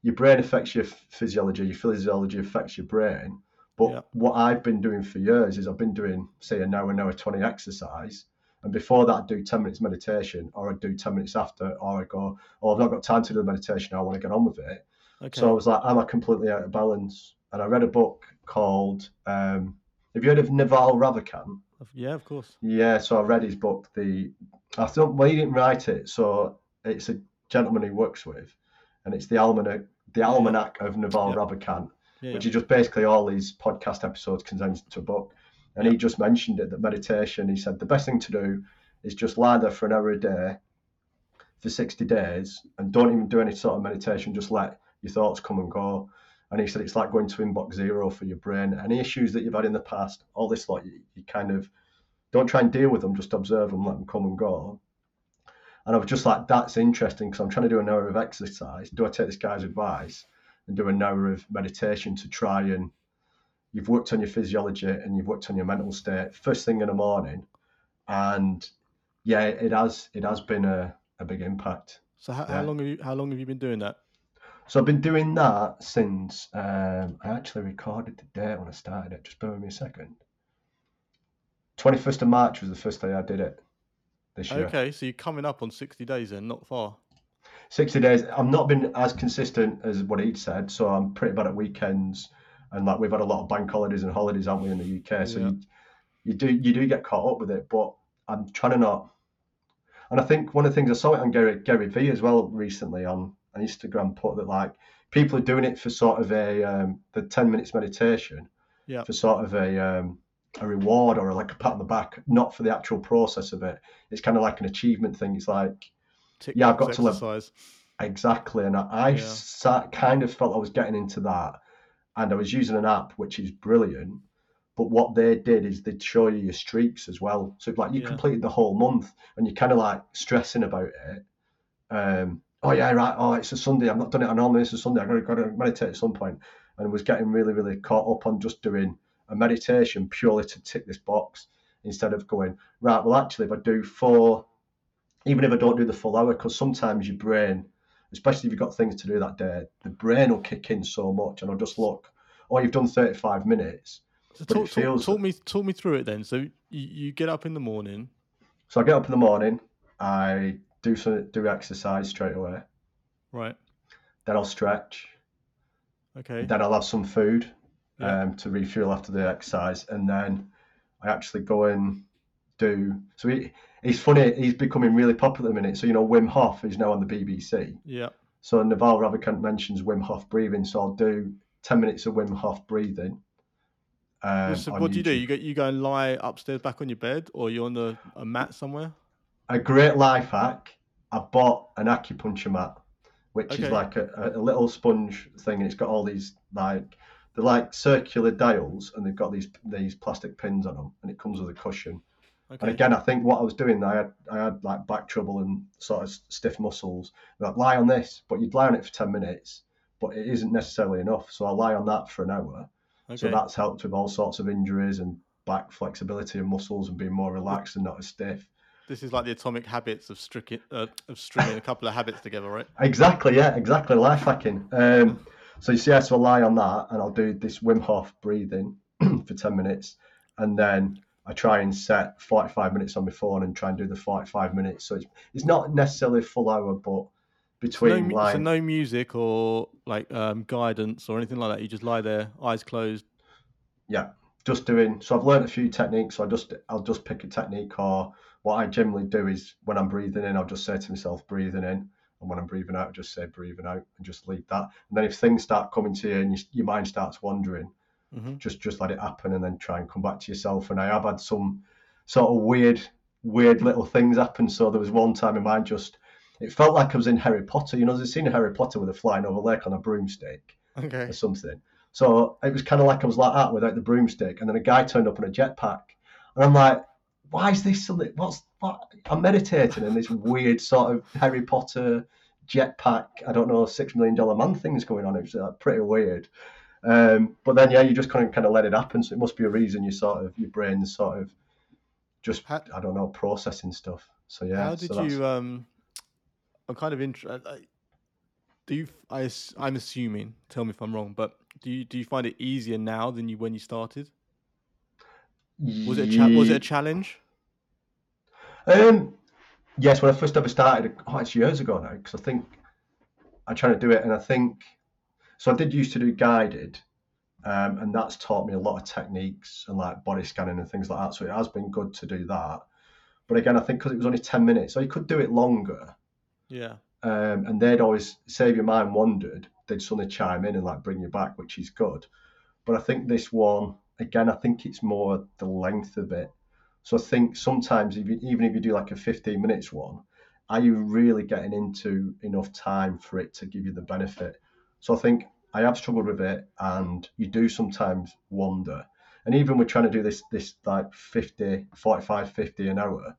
your brain affects your physiology, your physiology affects your brain. But Yeah. what I've been doing for years is I've been doing say an hour, an hour twenty exercise, and before that I'd do ten minutes meditation, or I'd do ten minutes after, or I go, oh I've not got time to do the meditation, I want to get on with it. Okay. So I was like, am I completely out of balance? And I read a book called um, Have you heard of Naval Ravikant? Yeah, of course. Yeah, so I read his book. The I thought well, he didn't write it, so it's a gentleman he works with, and it's the almanac, the almanac of Naval Yeah. Ravikant, Yeah. which is just basically all these podcast episodes condensed into a book. And he just mentioned it that meditation. He said the best thing to do is just lie there for an hour a day for sixty days, and don't even do any sort of meditation. Just let your thoughts come and go. And he said it's like going to inbox zero for your brain. Any issues that you've had in the past, all this lot, you, you kind of don't try and deal with them, just observe them, let them come and go. And I was just like, that's interesting because I'm trying to do an hour of exercise. Do I take this guy's advice and do an hour of meditation to try and you've worked on your physiology and you've worked on your mental state first thing in the morning. And yeah, it has it has been a, a big impact. So how, Yeah. how long have you how long have you been doing that? So I've been doing that since um, I actually recorded the date when I started it. Just bear with me a second. 21st of March was the first day I did it this year. Okay, so you're coming up on 60 days then, not far. 60 days. I've not been as consistent as what he'd said, so I'm pretty bad at weekends. And like we've had a lot of bank holidays and holidays, haven't we, in the UK? So Yeah. you, you do you do get caught up with it, but I'm trying to not. And I think one of the things I saw it on Gary Gary Vee as well recently on, on Instagram put that like people are doing it for sort of a um, the 10 minutes meditation Yeah. for sort of a um, a reward or like a pat on the back, not for the actual process of it. It's kind of like an achievement thing. It's like Tick Yeah, I've got to live- Exactly, and I, I Yeah. sat, kind of felt I was getting into that, and I was using an app which is brilliant. But what they did is they'd show you your streaks as well. So like you Yeah. completed the whole month, and you're kind of like stressing about it. Um, oh yeah, right. Oh, it's a Sunday. I've not done it. I normally it's a Sunday. I got to, got to meditate at some point, and was getting really, really caught up on just doing a meditation purely to tick this box instead of going right. Well, actually, if I do four, even if I don't do the full hour, because sometimes your brain especially if you've got things to do that day, the brain will kick in so much, and I'll just look. Oh, you've done 35 minutes. So talk, talk, feels talk that- me talk me through it then. So you, you get up in the morning, So I get up in the morning, I do some do exercise straight away, right? then I'll stretch, Okay. then I'll have some food Yeah. um, to refuel after the exercise, and then I actually go and do. So he, he's funny. He's becoming really popular at the minute. So you know, Wim Hof is now on the BBC. Yeah. So Naval Ravikant mentions Wim Hof breathing. So I'll do 10 minutes of Wim Hof breathing. Um, so what do you do? You go you go and lie upstairs back on your bed, or you're on the a mat somewhere? A great life hack. I bought an acupuncture mat, which Okay. is like a, a- little sponge thing, and it's got all these like they're like circular dials, and they've got these these plastic pins on them, and it comes with a cushion. Okay. And again, I think what I was doing, I had I had like back trouble and sort of stiff muscles. I'd lie on this, but you'd lie on it for ten minutes, but it isn't necessarily enough. So I lie on that for an hour. okay. So that's helped with all sorts of injuries and back flexibility and muscles and being more relaxed and not as stiff. This is like the atomic habits of striking uh, of stringing a couple of habits together, right? Exactly, yeah, exactly. Life hacking. Um, so you see, I lie on that, and I'll do this Wim Hof breathing for ten minutes, and then I try and set 45 minutes on my phone and try and do the 45 minutes. So it's, it's not necessarily a full hour, but between so no, like so no music or like um, guidance or anything like that. You just lie there, eyes closed. yeah, just doing. So I've learned a few techniques. So I just I'll just pick a technique, or what I generally do is when I'm breathing in, I'll just say to myself, breathing in, and when I'm breathing out, I'll just say breathing out, and just leave that. And then if things start coming to you and you, your mind starts wandering, hmm just just let it happen, and then try and come back to yourself. And I have had some sort of weird weird little things happen. So there was one time in my mind just. It felt like I was in Harry Potter. You know, there's a scene in Harry Potter with a flying over lake on a broomstick Okay. or something. So it was kind of like I was like that without the broomstick, and then a guy turned up in a jetpack, and I'm like, why is this something? What's what? I'm meditating, and this weird sort of Harry Potter jetpack. I don't know, six million dollar man things going on. It's uh, pretty weird. Um, but then yeah, you just kind of kind of let it happen. So it must be a reason you sort of your brain's sort of just How- I don't know processing stuff. So yeah. How did so you? Um, I'm kind of interested. Do you? I, I'm assuming. Tell me if I'm wrong, but do you do you find it easier now than you when you started? Was it a cha- was it a challenge? Um, yes, when I first ever started, oh, it's years ago now, because I think I'm trying to do it, and I think so. I did used to do guided, um, and that's taught me a lot of techniques and like body scanning and things like that. So it has been good to do that. But again, I think because it was only ten minutes, so you could do it longer. Yeah. Um, and they'd always say if your mind wandered, they'd suddenly chime in and like bring you back, which is good. But I think this one, again, I think it's more the length of it. So I think sometimes you, even if you do like a 15 minutes one, are you really getting into enough time for it to give you the benefit? So I think I have struggled with it, and you do sometimes wonder. And even with trying to do this, this like 50, 45, 50 an hour,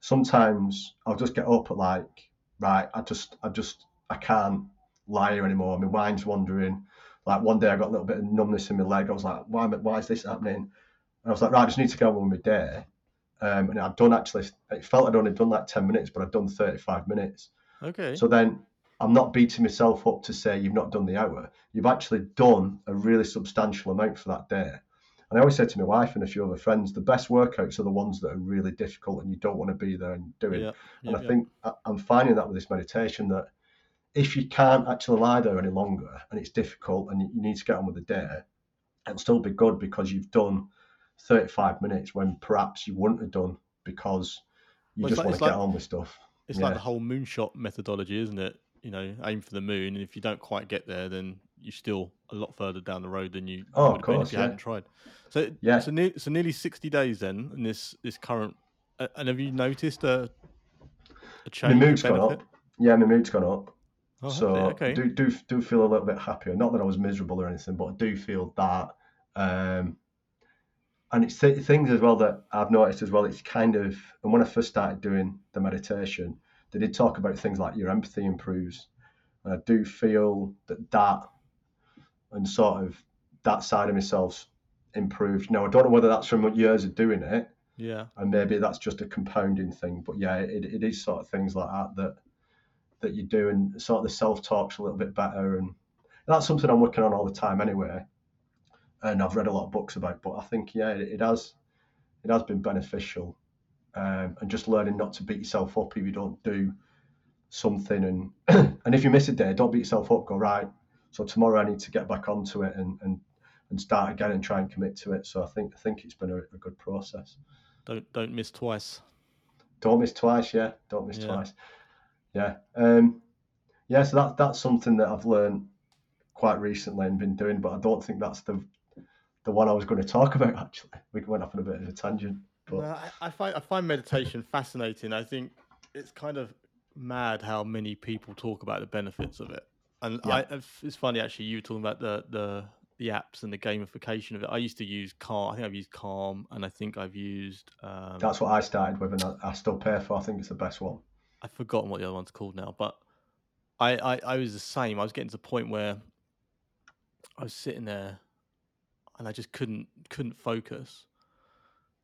sometimes I'll just get up at like, right, I just, I just, I can't lie here anymore. My mind's wandering. Like one day I got a little bit of numbness in my leg. I was like, why, why is this happening? And I was like, right, I just need to go on with my day. Um, and I'd done actually, it felt I'd only done like 10 minutes, but I'd done 35 minutes. Okay. So then I'm not beating myself up to say you've not done the hour. You've actually done a really substantial amount for that day. And I always say to my wife and a few other friends, the best workouts are the ones that are really difficult and you don't want to be there and do it. yeah. And I yeah. think I'm finding that with this meditation that if you can't actually lie there any longer and it's difficult and you need to get on with the day, it'll still be good because you've done 35 minutes when perhaps you wouldn't have done because you Well, just like- want to get like- on with stuff. It's like the whole moonshot methodology, isn't it? You know, aim for the moon, and if you don't quite get there, then you're still a lot further down the road than you Oh, of would have been course, if you yeah. hadn't tried. So, Yeah. so, ne- so nearly sixty days then in this this current. Uh, and have you noticed a a change? a mood's gone up. Yeah, my mood's gone up. Oh, so okay. do do do feel a little bit happier. Not that I was miserable or anything, but I do feel that. Um, and it's th- things as well that I've noticed as well. It's kind of and when I first started doing the meditation, they did talk about things like your empathy improves, and I do feel that that and sort of that side of myself's improved. Now I don't know whether that's from years of doing it, yeah. and maybe that's just a compounding thing. But yeah, it, it is sort of things like that that that you do, and sort of the self talk's a little bit better, and that's something I'm working on all the time anyway. And I've read a lot of books about, but I think yeah, it, it has it has been beneficial, um, and just learning not to beat yourself up if you don't do something, and and if you miss a day, don't beat yourself up. Go right. So tomorrow I need to get back onto it and and and start again and try and commit to it. So I think I think it's been a, a good process. Don't don't miss twice. Don't miss twice, yeah. Don't miss Yeah. twice. Yeah. Um yeah, so that that's something that I've learned quite recently and been doing, but I don't think that's the the one I was going to talk about actually. We went off on a bit of a tangent. But No, I, I find I find meditation fascinating. I think it's kind of mad how many people talk about the benefits of it. And Yeah. I, it's- it's funny actually. You were talking about the the the apps and the gamification of it. I used to use Calm. I think I've used Calm, and I think I've used. Um, that's what I started with and I, I still pay for. I think it's the best one. I've forgotten what the other one's called now, but I, I I was the same. I was getting to the point where I was sitting there and I just couldn't couldn't focus.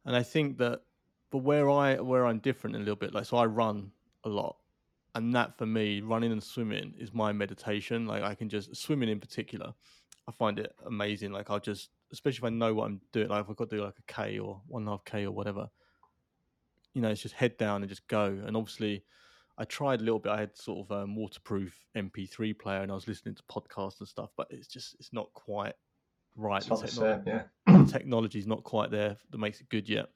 And I think that but where I where I'm different a little bit, like so I run a lot. And that for me, running and swimming is my meditation. Like I can just swimming in particular, I find it amazing. Like I'll just especially if I know what I'm doing, like if I've got to do like a K or one and a half K or whatever, you know, it's just head down and just go. And obviously, I tried a little bit. I had sort of um, waterproof MP3 player, and I was listening to podcasts and stuff, but it's just it's not quite right. Not the same, yeah. technology's not quite there that makes it good yet.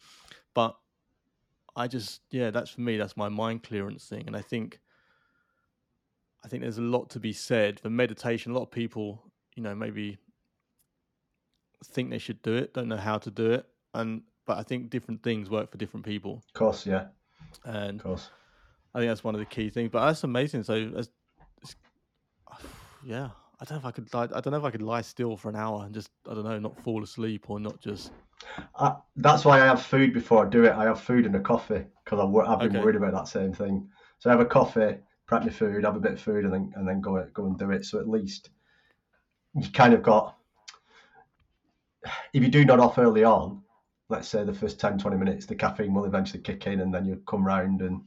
But I just yeah, that's for me. That's my mind clearance thing, and I think I think there's a lot to be said for meditation. A lot of people, you know, maybe think they should do it, don't know how to do it, and but I think different things work for different people. Of course, yeah. And Of course. I think that's one of the key things. But that's amazing. So, as, yeah, I don't know if I could. Lie, I don't know if I could lie still for an hour and just I don't know, not fall asleep or not just. I, that's why I have food before I do it. I have food and a coffee because I've, been Okay. worried about that same thing. So I have a coffee, prep my food, have a bit of food, and then and then go go and do it. So at least you kind of got. If you do not off early on, let's say the first 10, 20 minutes, the caffeine will eventually kick in, and then you come round and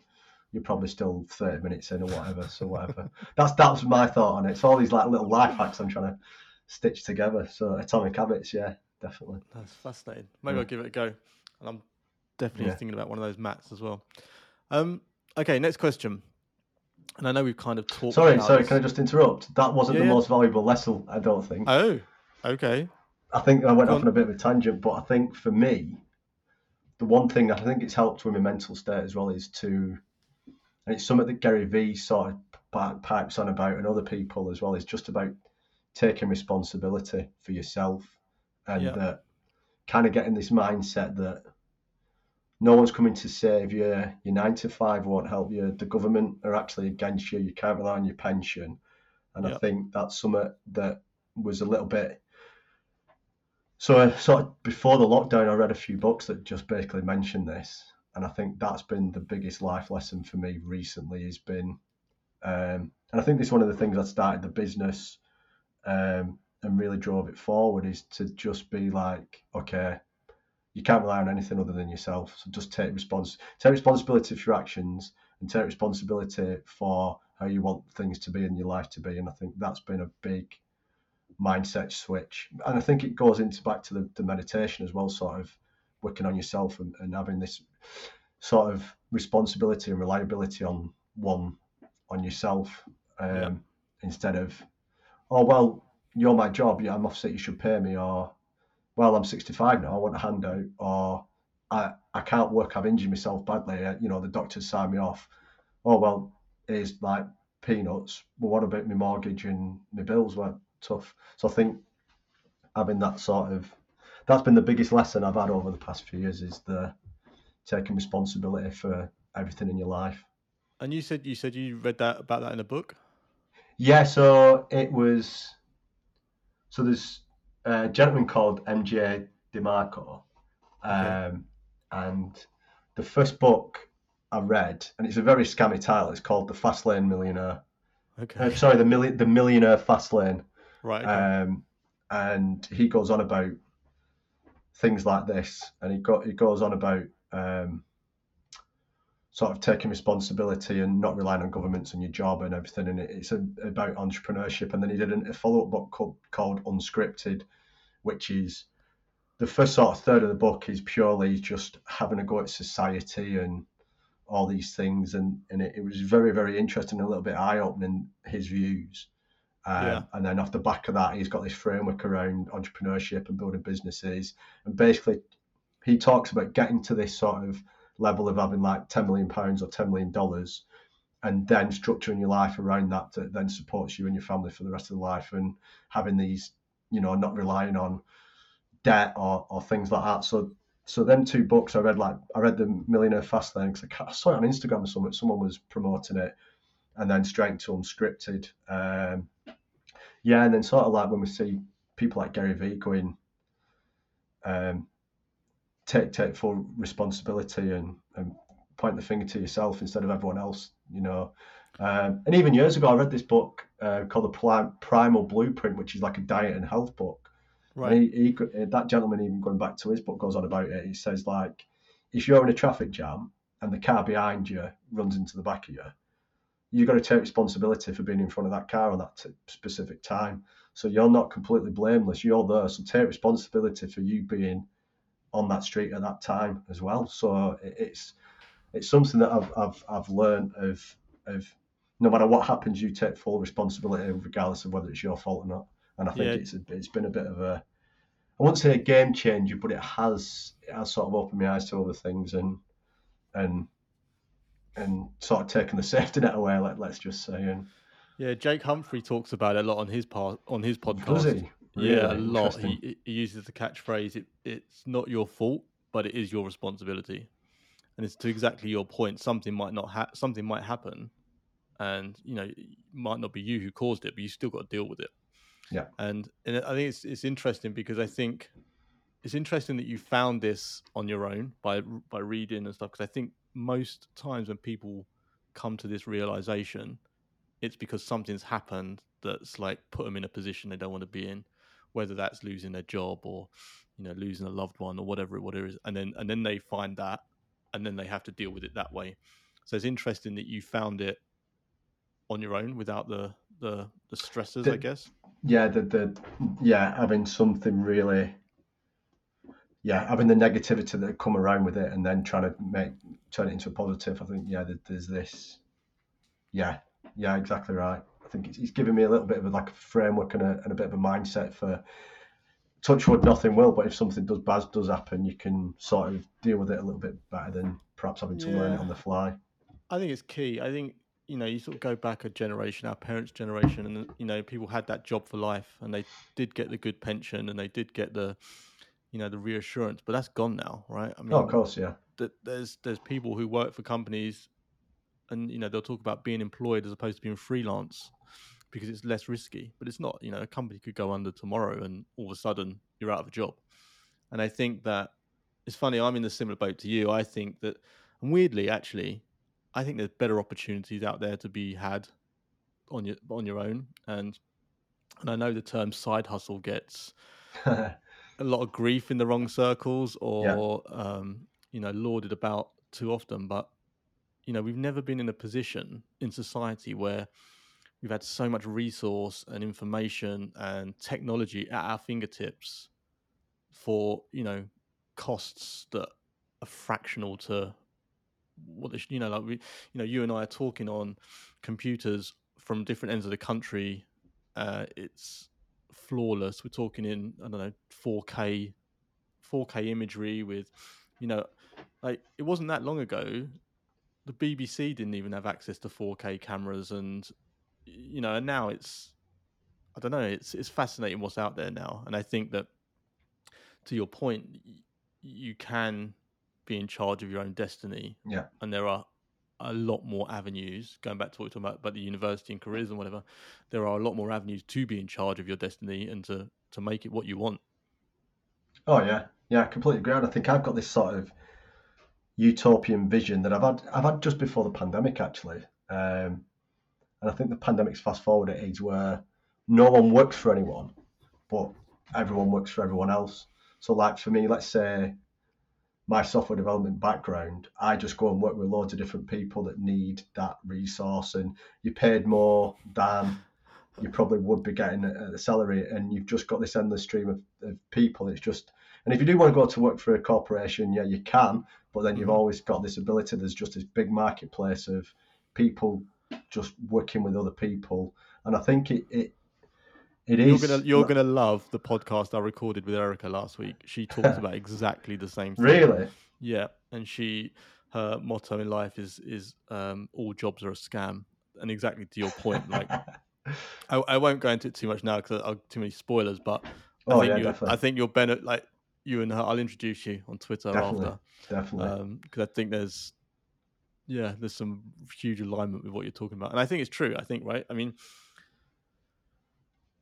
you're probably still 30 minutes in or whatever. So whatever. that's that's my thought on it. It's all these like little life hacks I'm trying to stitch together. So atomic habits, yeah, definitely. That's fascinating. Maybe Yeah. I'll give it a go. And I'm definitely Yeah. thinking about one of those mats as well. Um. Okay. Next question. And I know we've kind of talked. Sorry, sorry, this. can I just interrupt? That wasn't Yeah, the most valuable lesson, I don't think. Oh. Okay. I think I went Go off on. on a bit of a tangent, but I think for me, the one thing that I think it's helped with my mental state as well is to, and it's something that Gary Vee sort of pi- pipes on about and other people as well, is just about taking responsibility for yourself and Yeah. that kind of getting this mindset that no one's coming to save you, your nine to five won't help you, the government are actually against you, you can't rely on your pension. And I think that's something that was a little bit so, uh, sort of before the lockdown, I read a few books that just basically mention this, and I think that's been the biggest life lesson for me recently. Has been, um, and I think this is one of the things that started the business, um, and really drove it forward is to just be like, okay, you can't rely on anything other than yourself. So just take respons- take responsibility for your actions, and take responsibility for how you want things to be in your life to be. And I think that's been a big mindset switch. And I think it goes into back to the, the meditation as well, sort of working on yourself and, and having this sort of responsibility and reliability on one on yourself um, Yeah. instead of, oh well, you're my job, yeah, I'm off sick, you should pay me, or well, I'm 65 now, I want a handout, or I I can't work, I've injured myself badly, uh, you know, the doctor's signed me off. Oh well, it's like peanuts. Well, what about my mortgage and my bills? were tough. So I think having that sort of that's been the biggest lesson I've had over the past few years is the taking responsibility for everything in your life. And you said you said you read that about that in a book. Yeah, so it was so there's a gentleman called MJ DeMarco. Okay. Um, and the first book I read, and it's a very scammy title, it's called The Fast Lane Millionaire. Okay. Uh, sorry, the million the millionaire fast lane. right. Okay. Um, and he goes on about things like this, and he got he goes on about um, sort of taking responsibility and not relying on governments and your job and everything. And it, it's a, about entrepreneurship. And then he did a follow up book called, called Unscripted, which is the first sort of third of the book is purely just having a go at society and all these things. And, and it, it was very, very interesting, and a little bit eye opening, his views. Um, Yeah. And then off the back of that, he's got this framework around entrepreneurship and building businesses. And basically, he talks about getting to this sort of level of having like 10 million pounds or 10 million dollars and then structuring your life around that that then supports you and your family for the rest of the life and having these you know not relying on debt or, or things like that. So so them two books i read like i read the millionaire fast lane because I saw it on instagram or something someone was promoting it and then straight into unscripted um yeah and then sort of like when we see people like gary vee going um take take full responsibility and, and point the finger to yourself instead of everyone else you know um, and even years ago i read this book uh, called the primal blueprint which is like a diet and health book right. and he, he, uh, that gentleman even going back to his book goes on about it he says like if you're in a traffic jam and the car behind you runs into the back of you you've got to take responsibility for being in front of that car on that t- specific time. So you're not completely blameless. You're there, so take responsibility for you being on that street at that time as well. So it's it's something that I've I've I've learned of of no matter what happens, you take full responsibility regardless of whether it's your fault or not. And I think yeah. it's a, it's been a bit of a I won't say a game changer, but it has it has sort of opened my eyes to other things and and and sort of taken the safety net away. Let let's just say. And yeah, Jake Humphrey talks about it a lot on his part on his podcast. Does he? Really yeah, a lot. He, he uses the catchphrase, it, "It's not your fault, but it is your responsibility." And it's to exactly your point. Something might not ha- something might happen, and you know, it might not be you who caused it, but you still got to deal with it. Yeah. And, and I think it's it's interesting because I think it's interesting that you found this on your own by by reading and stuff. Because I think most times when people come to this realization, it's because something's happened that's like put them in a position they don't want to be in, whether that's losing their job or you know losing a loved one or whatever whatever it is, and then and then they find that, and then they have to deal with it that way. So it's interesting that you found it on your own without the the the stresses, the, I guess. Yeah, the the yeah, having something really yeah, having the negativity that come around with it and then trying to make turn it into a positive. I think yeah, there's this yeah, yeah, exactly right. I think it's, it's giving me a little bit of a, like a framework and a, and a bit of a mindset for touch wood, nothing will. But if something does bad does happen, you can sort of deal with it a little bit better than perhaps having to yeah. learn it on the fly. I think it's key. I think you know, you sort of go back a generation, our parents' generation, and you know, people had that job for life, and they did get the good pension, and they did get the, you know, the reassurance. But that's gone now, right? I mean, oh, of course, yeah. There's there's people who work for companies, and you know, they'll talk about being employed as opposed to being freelance because it's less risky. But it's not. You know, a company could go under tomorrow, and all of a sudden you're out of a job. And I think that it's funny. I'm in a similar boat to you. I think that, and weirdly, actually, I think there's better opportunities out there to be had on your on your own, and and I know the term side hustle gets a lot of grief in the wrong circles, or yeah. um, you know, lauded about too often. But you know, we've never been in a position in society where we've had so much resource and information and technology at our fingertips for you know costs that are fractional to what they, you know, like we, you know, you and I are talking on computers from different ends of the country. Uh, it's flawless. We're talking in I don't know 4K, 4K imagery with, you know, like it wasn't that long ago. The BBC didn't even have access to 4K cameras, and you know, and now it's, I don't know, it's it's fascinating what's out there now, and I think that, to your point, you can be in charge of your own destiny. Yeah. And there are a lot more avenues, going back to what we are talking about, about the university and careers and whatever, there are a lot more avenues to be in charge of your destiny and to, to make it what you want. Oh yeah. Yeah, I completely agree. And I think I've got this sort of utopian vision that I've had I've had just before the pandemic actually. Um, and I think the pandemic's fast forward age where no one works for anyone, but everyone works for everyone else. So like for me, let's say my software development background, I just go and work with loads of different people that need that resource, and you're paid more than you probably would be getting a salary, and you've just got this endless stream of, of, people. It's just, and if you do want to go to work for a corporation, yeah, you can, but then you've mm-hmm. always got this ability. There's just this big marketplace of people just working with other people, and I think it, it it you're is. Gonna, you're gonna love the podcast I recorded with Erica last week. She talks about exactly the same thing. Really? Yeah, and she her motto in life is is um, all jobs are a scam, and exactly to your point, like I, I won't go into it too much now because I'll too many spoilers. But I oh, think yeah. I think you'll benefit. Like you and her, I'll introduce you on Twitter definitely, after. Definitely, because um, I think there's yeah, there's some huge alignment with what you're talking about, and I think it's true. I think right. I mean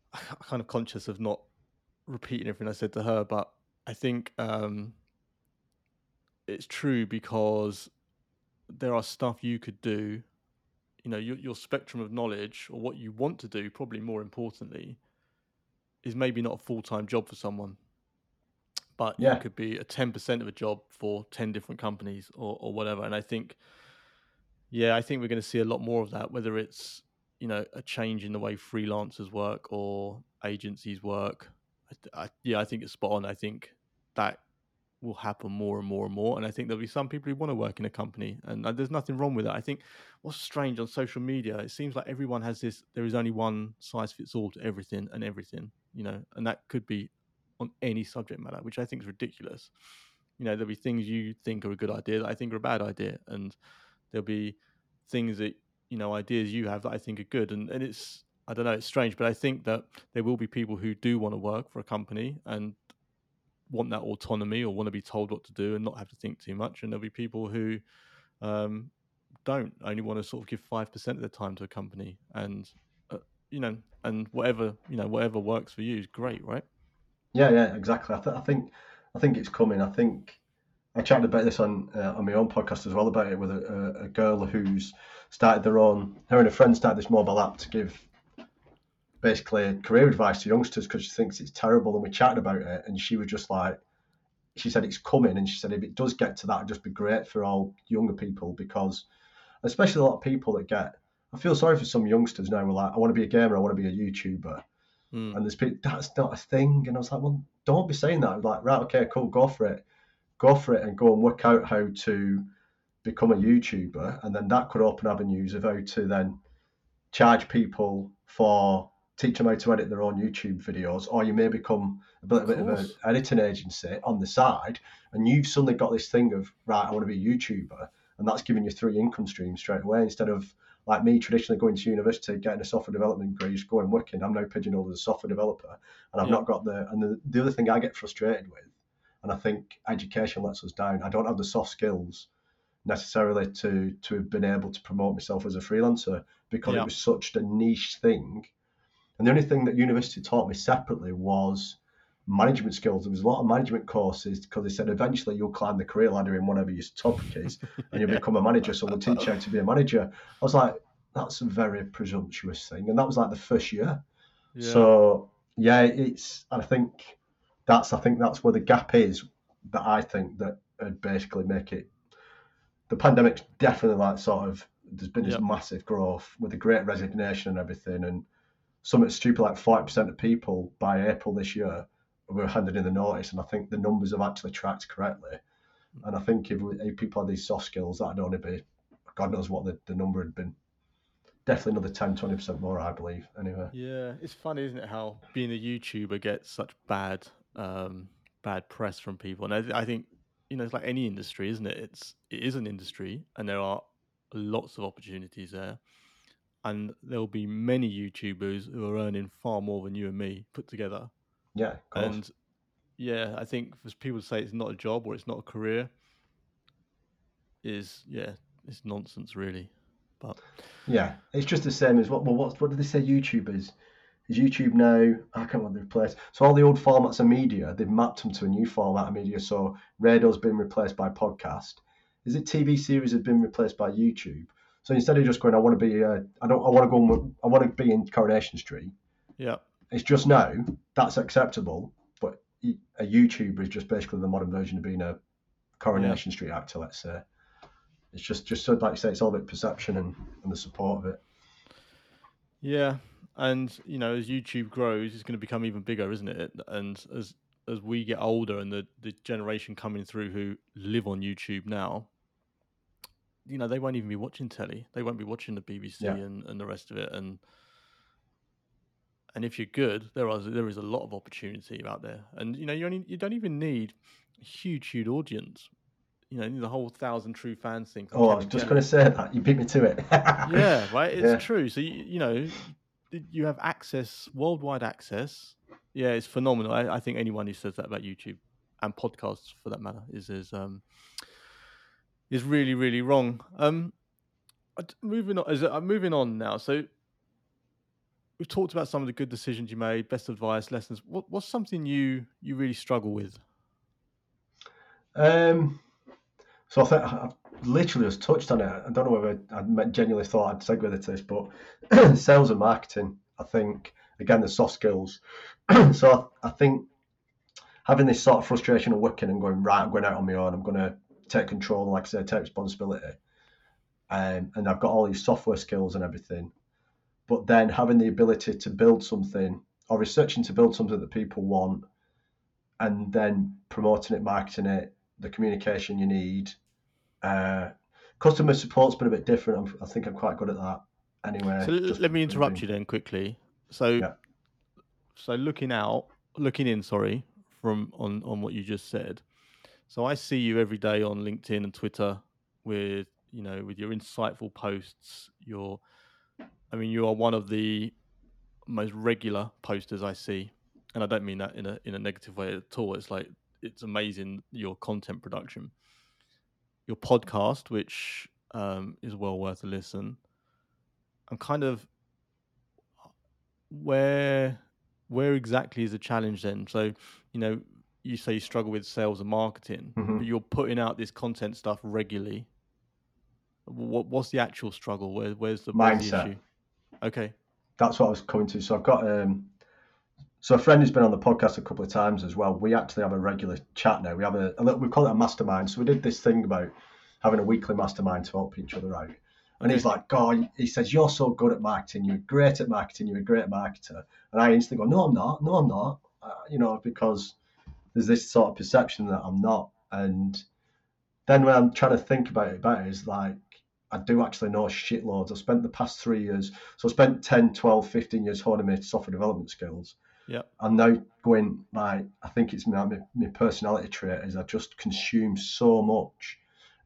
I'm kind of conscious of not repeating everything I said to her, but I think um, it's true because there are stuff you could do. You know, your, your spectrum of knowledge or what you want to do, probably more importantly, is maybe not a full time job for someone, but yeah. it could be a ten percent of a job for ten different companies or, or whatever. And I think Yeah, I think we're going to see a lot more of that, whether it's you know a change in the way freelancers work or agencies work. I, I, yeah, I think it's spot on. I think that will happen more and more and more. And I think there'll be some people who want to work in a company, and uh, there's nothing wrong with that. I think what's strange on social media, it seems like everyone has this. There is only one size fits all to everything and everything, you know, and that could be on any subject matter, which I think is ridiculous. You know, there'll be things you think are a good idea that I think are a bad idea, and there'll be things that you know ideas you have that I think are good, and and it's I don't know, it's strange, but I think that there will be people who do want to work for a company and want that autonomy or want to be told what to do and not have to think too much, and there'll be people who um, don't only want to sort of give five percent of their time to a company, and uh, you know, and whatever you know, whatever works for you is great, right? Yeah, yeah, exactly. I, th- I think I think it's coming. I think I chatted about this on uh, on my own podcast as well about it with a, a, girl who's started their own. Her and a friend started this mobile app to give basically career advice to youngsters because she thinks it's terrible. And we chatted about it, and she was just like, she said it's coming, and she said if it does get to that, it'd just be great for all younger people because, especially a lot of people that get. I feel sorry for some youngsters now. We're like, I want to be a gamer, I want to be a YouTuber, mm. and there's people that's not a thing. And I was like, well, don't be saying that. I was like, right, okay, cool, go for it go for it and go and work out how to become a YouTuber, and then that could open avenues of how to then charge people for teach them how to edit their own YouTube videos, or you may become a bit, of, bit of an editing agency on the side, and you've suddenly got this thing of right, I want to be a YouTuber, and that's giving you three income streams straight away instead of like me traditionally going to university, getting a software development degree, just going working. I'm now pigeonholed as a software developer, and I've yeah. not got the. And the, the other thing I get frustrated with and I think education lets us down. I don't have the soft skills necessarily to to have been able to promote myself as a freelancer because yeah. it was such a niche thing. And the only thing that university taught me separately was management skills. There was a lot of management courses because they said eventually you'll climb the career ladder in whatever your topic is and you'll become a manager. So we'll teach you how to be a manager. I was like, that's a very presumptuous thing. And that was like the first year. Yeah. So yeah, it's I think that's I think that's where the gap is that I think that would basically make it. The pandemic's definitely like sort of there's been this yep. massive growth with the Great Resignation and everything, and something stupid like forty percent of people by April this year were handed in the notice, and I think the numbers have actually tracked correctly. And I think if, if people had these soft skills, that'd only be God knows what the, the number had been. Definitely another 10 20% more, I believe, anyway. Yeah, it's funny, isn't it, how being a YouTuber gets such bad um, bad press from people. And I, I, think you know it's like any industry, isn't it? It's it is an industry, and there are lots of opportunities there. And there will be many YouTubers who are earning far more than you and me put together. Yeah, and yeah, I think for people to say it's not a job or it's not a career is yeah, it's nonsense really. But yeah, it's just the same as what well, what what did they say YouTubers? is YouTube now, I can't remember the place. So all the old formats of media, they've mapped them to a new format of media. So radio's been replaced by podcast. Is it TV series have been replaced by YouTube? So instead of just going, I want to be, uh, I don't, I want to go, I want to be in Coronation Street. Yeah. It's just now that's acceptable, but a YouTuber is just basically the modern version of being a Coronation yeah. Street actor. Let's say. It's just, just so like you say, it's all about perception and, and the support of it. Yeah, and you know, as YouTube grows, it's going to become even bigger, isn't it? And as as we get older, and the the generation coming through who live on YouTube now, you know, they won't even be watching telly. They won't be watching the BBC yeah. and, and the rest of it. And and if you're good, there are there is a lot of opportunity out there. And you know, you only you don't even need a huge, huge audience. You know, the whole thousand true fans thing. Oh, I was just going to say that. You beat me to it. yeah, right. It's yeah. true. So you, you know, you have access, worldwide access. Yeah, it's phenomenal. I, I, think anyone who says that about YouTube and podcasts, for that matter, is is um is really really wrong. Um, moving on, is uh, moving on now. So we've talked about some of the good decisions you made, best advice, lessons. What, what's something you you really struggle with? Um, so I think I've literally just touched on it. I don't know whether I genuinely thought I'd segue into this, but sales and marketing, I think, again, the soft skills. so I, I, think having this sort of frustration of working and going, right, I'm going out on my own, I'm going to take control like I said, take responsibility. um, and I've got all these software skills and everything. But then having the ability to build something or researching to build something that people want, and then promoting it, marketing it, the communication you need. Uh, customer support's been a bit different. I'm, i think I'm quite good at that. Anyway, so let me interrupt you then quickly. So, yeah. so looking out, looking in, sorry, from on on what you just said. So I see you every day on LinkedIn and Twitter with you know with your insightful posts. Your, I mean, you are one of the most regular posters I see, and I don't mean that in a in a negative way at all. It's like it's amazing your content production, your podcast, which um, is well worth a listen. I'm kind of where where exactly is the challenge then? So, you know, you say you struggle with sales and marketing, Mhm. but you're putting out this content stuff regularly. What what's the actual struggle? Where where's the, where's the Mindset. issue? Okay. That's what I was coming to. So I've got um, so a friend who's been on the podcast a couple of times as well. We actually have a regular chat now. We have a, a little, we call it a mastermind. So we did this thing about having a weekly mastermind to help each other out. And he's like, God, he says, You're so good at marketing. You're great at marketing. You're a great marketer. And I instantly go, No, I'm not. No, I'm not. Uh, you know, because there's this sort of perception that I'm not. And then when I'm trying to think about it better, it's like, I do actually know shitloads. I've spent the past three years, so I spent 10, 12, 15 years honing my software development skills. Yep. I'm now going, like, I think it's my, my, my personality trait is I just consume so much.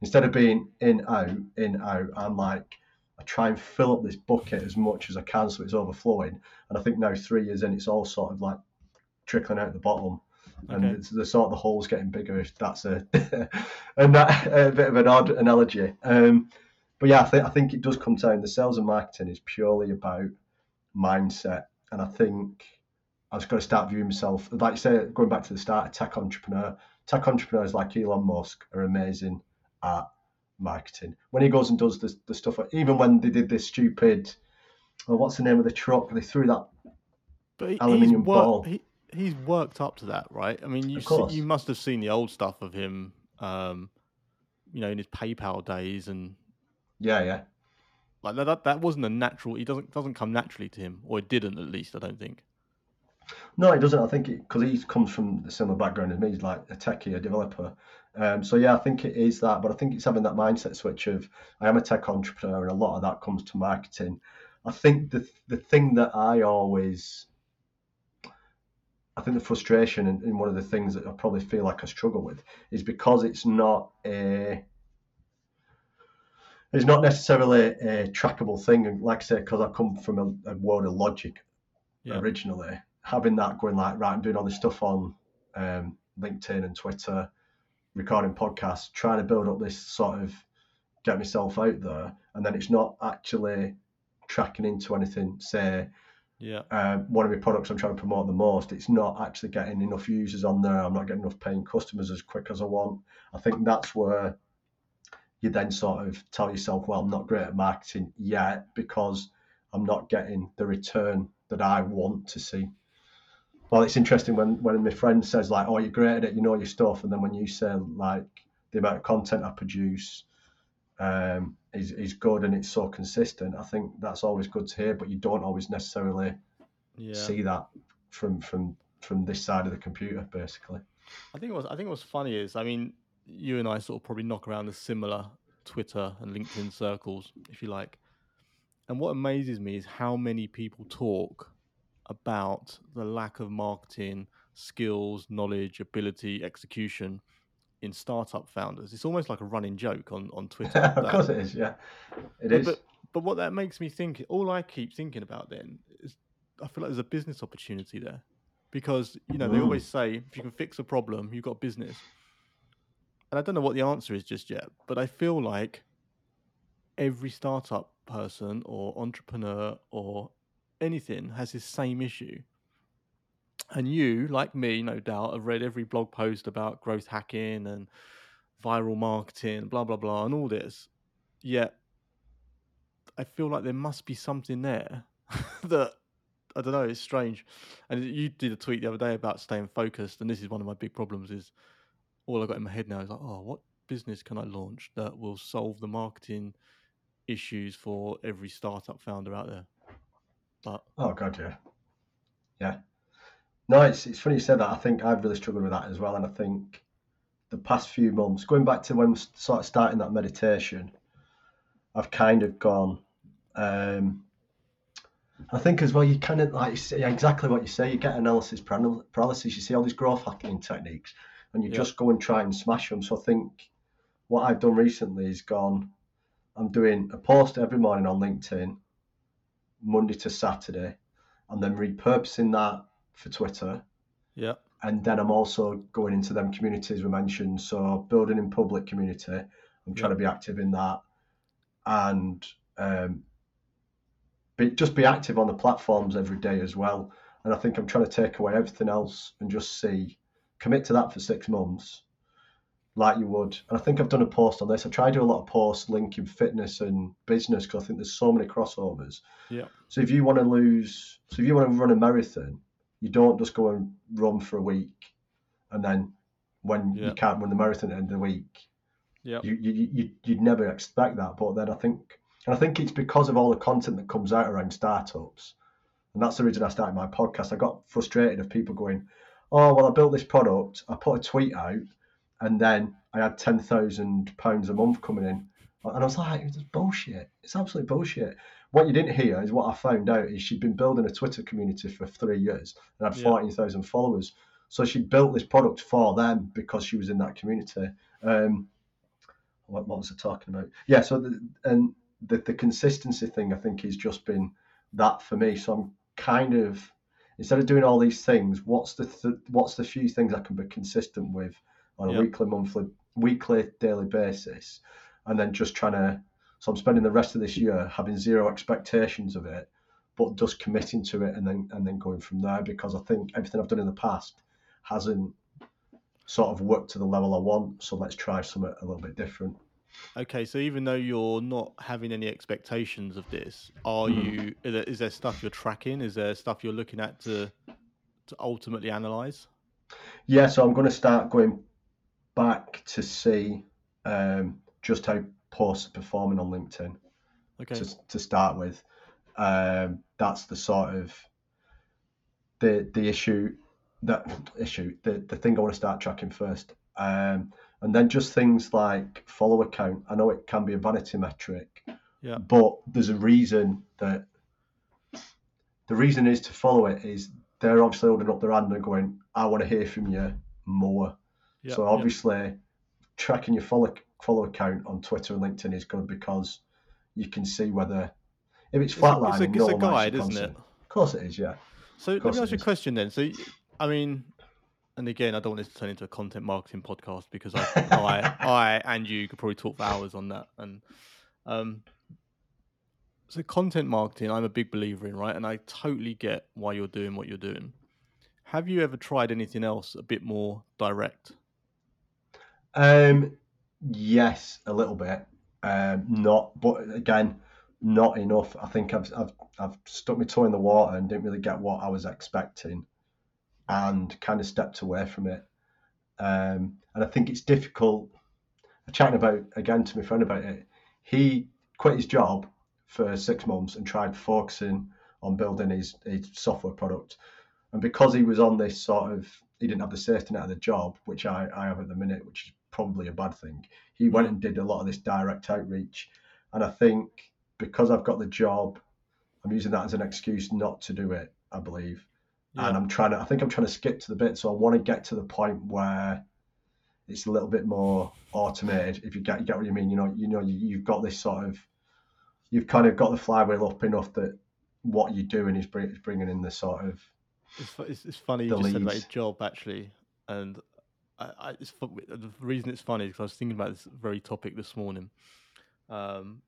Instead of being in, out, in, out, I'm like, I try and fill up this bucket as much as I can so it's overflowing. And I think now, three years in, it's all sort of like trickling out the bottom. And Okay. it's the sort of the holes getting bigger. If that's a, and that a bit of an odd analogy. Um, but yeah, I think I think it does come down. The sales and marketing is purely about mindset, and I think I was going to start viewing myself, like you say, going back to the start, a tech entrepreneur. Tech entrepreneurs like Elon Musk are amazing at marketing. When he goes and does the, the stuff, even when they did this stupid, oh, what's the name of the truck? They threw that But he, he's Aluminium ball. worked. He, he's worked up to that, right? I mean, you see, you must have seen the old stuff of him, um, you know, in his PayPal days, and Yeah, yeah. like that. That, that wasn't a natural. He doesn't doesn't come naturally to him, or it didn't at least. I don't think. No, it doesn't. I think because he comes from a similar background as me. He's like a techie, a developer. Um, so yeah, I think it is that. But I think it's having that mindset switch of I am a tech entrepreneur, and a lot of that comes to marketing. I think the the thing that I always, I think the frustration and, and one of the things that I probably feel like I struggle with is because it's not a it's not necessarily a trackable thing. And like I say, because I come from a, a world of logic Yeah. originally, having that going like, right, I'm doing all this stuff on um, LinkedIn and Twitter, recording podcasts, trying to build up this sort of get myself out there, and then it's not actually tracking into anything. Say, Yeah. uh, one of my products I'm trying to promote the most, it's not actually getting enough users on there. I'm not getting enough paying customers as quick as I want. I think that's where you then sort of tell yourself, well, I'm not great at marketing yet because I'm not getting the return that I want to see. Well, it's interesting when, when my friend says like, "Oh, you're great at it, you know your stuff," and then when you say like the amount of content I produce um, is is good and it's so consistent, I think that's always good to hear. But you don't always necessarily Yeah. see that from from from this side of the computer, basically. I think what's I think what's funny is I mean you and I sort of probably knock around the similar Twitter and LinkedIn circles, if you like. And what amazes me is how many people talk about the lack of marketing skills, knowledge, ability, execution in startup founders. It's almost like a running joke on on Twitter. of course, it is. Yeah, it but, is. But, but what that makes me think, all I keep thinking about then is I feel like there's a business opportunity there. Because, you know, they Mm. always say if you can fix a problem, you've got business. And I don't know what the answer is just yet, but I feel like every startup person or entrepreneur or anything has this same issue. And you, like me, no doubt, have read every blog post about growth hacking and viral marketing, blah, blah, blah, and all this. Yet I feel like there must be something there that I don't know. It's strange. And you did a tweet the other day about staying focused, and this is one of my big problems. Is all I got in my head now is like, oh, what business can I launch that will solve the marketing issues for every startup founder out there. But Oh god, yeah, yeah. No, it's it's funny you said that. I think I've really struggled with that as well, and I think the past few months, going back to when we of starting that meditation, I've kind of gone. Um, I think as well, you kind of like exactly what you say. You get analysis paralysis. You see all these growth hacking techniques, and you Yeah. just go and try and smash them. So I think what I've done recently is gone. I'm doing a post every morning on LinkedIn, Monday to Saturday, and then repurposing that for Twitter. yeah, And then I'm also going into them communities we mentioned. So building in public community, I'm trying Yeah. to be active in that, and um, be, just be active on the platforms every day as well. And I think I'm trying to take away everything else and just see, commit to that for six months, like you would. And I think I've done a post on this. I try to do a lot of posts linking fitness and business because I think there's so many crossovers. yeah, So if you want to lose, so if you want to run a marathon, you don't just go and run for a week, and then when Yeah. you can't run the marathon at the end of the week, yeah, you, you, you you'd never expect that. But then I think, and I think it's because of all the content that comes out around startups, and that's the reason I started my podcast. I got frustrated of people going, "Oh, well, I built this product, I put a tweet out, and then I had ten thousand pounds a month coming in," and I was like, "It's bullshit. It's absolute bullshit." What you didn't hear is what I found out is she'd been building a Twitter community for three years and had Yeah. fourteen thousand followers. So she built this product for them because she was in that community. Um, what, what was I talking about? Yeah, so the, and the, the consistency thing I think has just been that for me. So I'm kind of instead of doing all these things, what's the th- what's the few things I can be consistent with on a Yeah. weekly, monthly, weekly, daily basis, and then just trying to. So I'm spending the rest of this year having zero expectations of it, but just committing to it and then and then going from there because I think everything I've done in the past hasn't sort of worked to the level I want. So let's try something a little bit different. Okay, so even though you're not having any expectations of this, are Mhm. you? Is there, is there stuff you're tracking? Is there stuff you're looking at to to ultimately analyze? Yeah, so I'm going to start going back to see um, just how posts are performing on LinkedIn Okay, to, to start with. Um, that's the sort of the the issue that issue the, the thing I want to start tracking first. Um, and then just things like follower count. I know it can be a vanity metric, Yeah. but there's a reason that the reason is to follow it is they're obviously holding up their hand and going, I want to hear from you more. yeah, so yeah. obviously, tracking your follow follower count on Twitter and LinkedIn is good because you can see whether if it's It's a, it's a, flatlining, it's no a guide, isn't it? Of course it is, yeah. So let me ask you a question then. So, I mean, and again, I don't want this to turn into a content marketing podcast because I, I, I, and you could probably talk for hours on that. And um, so, content marketing, I'm a big believer in, right? And I totally get why you're doing what you're doing. Have you ever tried anything else a bit more direct? Um, yes, a little bit. Um, not, but again, not enough. I think I've I've I've stuck my toe in the water and didn't really get what I was expecting, and kind of stepped away from it. Um, and I think it's difficult. I'm chatting about again to my friend about it. He quit his job for six months and tried focusing on building his, his software product. And because he was on this sort of, he didn't have the safety net of the job, which I, I have at the minute, which is probably a bad thing. He went and did a lot of this direct outreach. And I think because I've got the job, I'm using that as an excuse not to do it, I believe. And I'm trying to, I think I'm trying to skip to the bit. So I want to get to the point where it's a little bit more automated. If you get, you get what you mean, you know, you know, you, you've got this sort of, you've kind of got the flywheel up enough that what you're doing is, bring, is bringing in the sort of It's, it's, it's funny you just said about your job actually, and I, I, it's, the reason it's funny is because I was thinking about this very topic this morning. Um,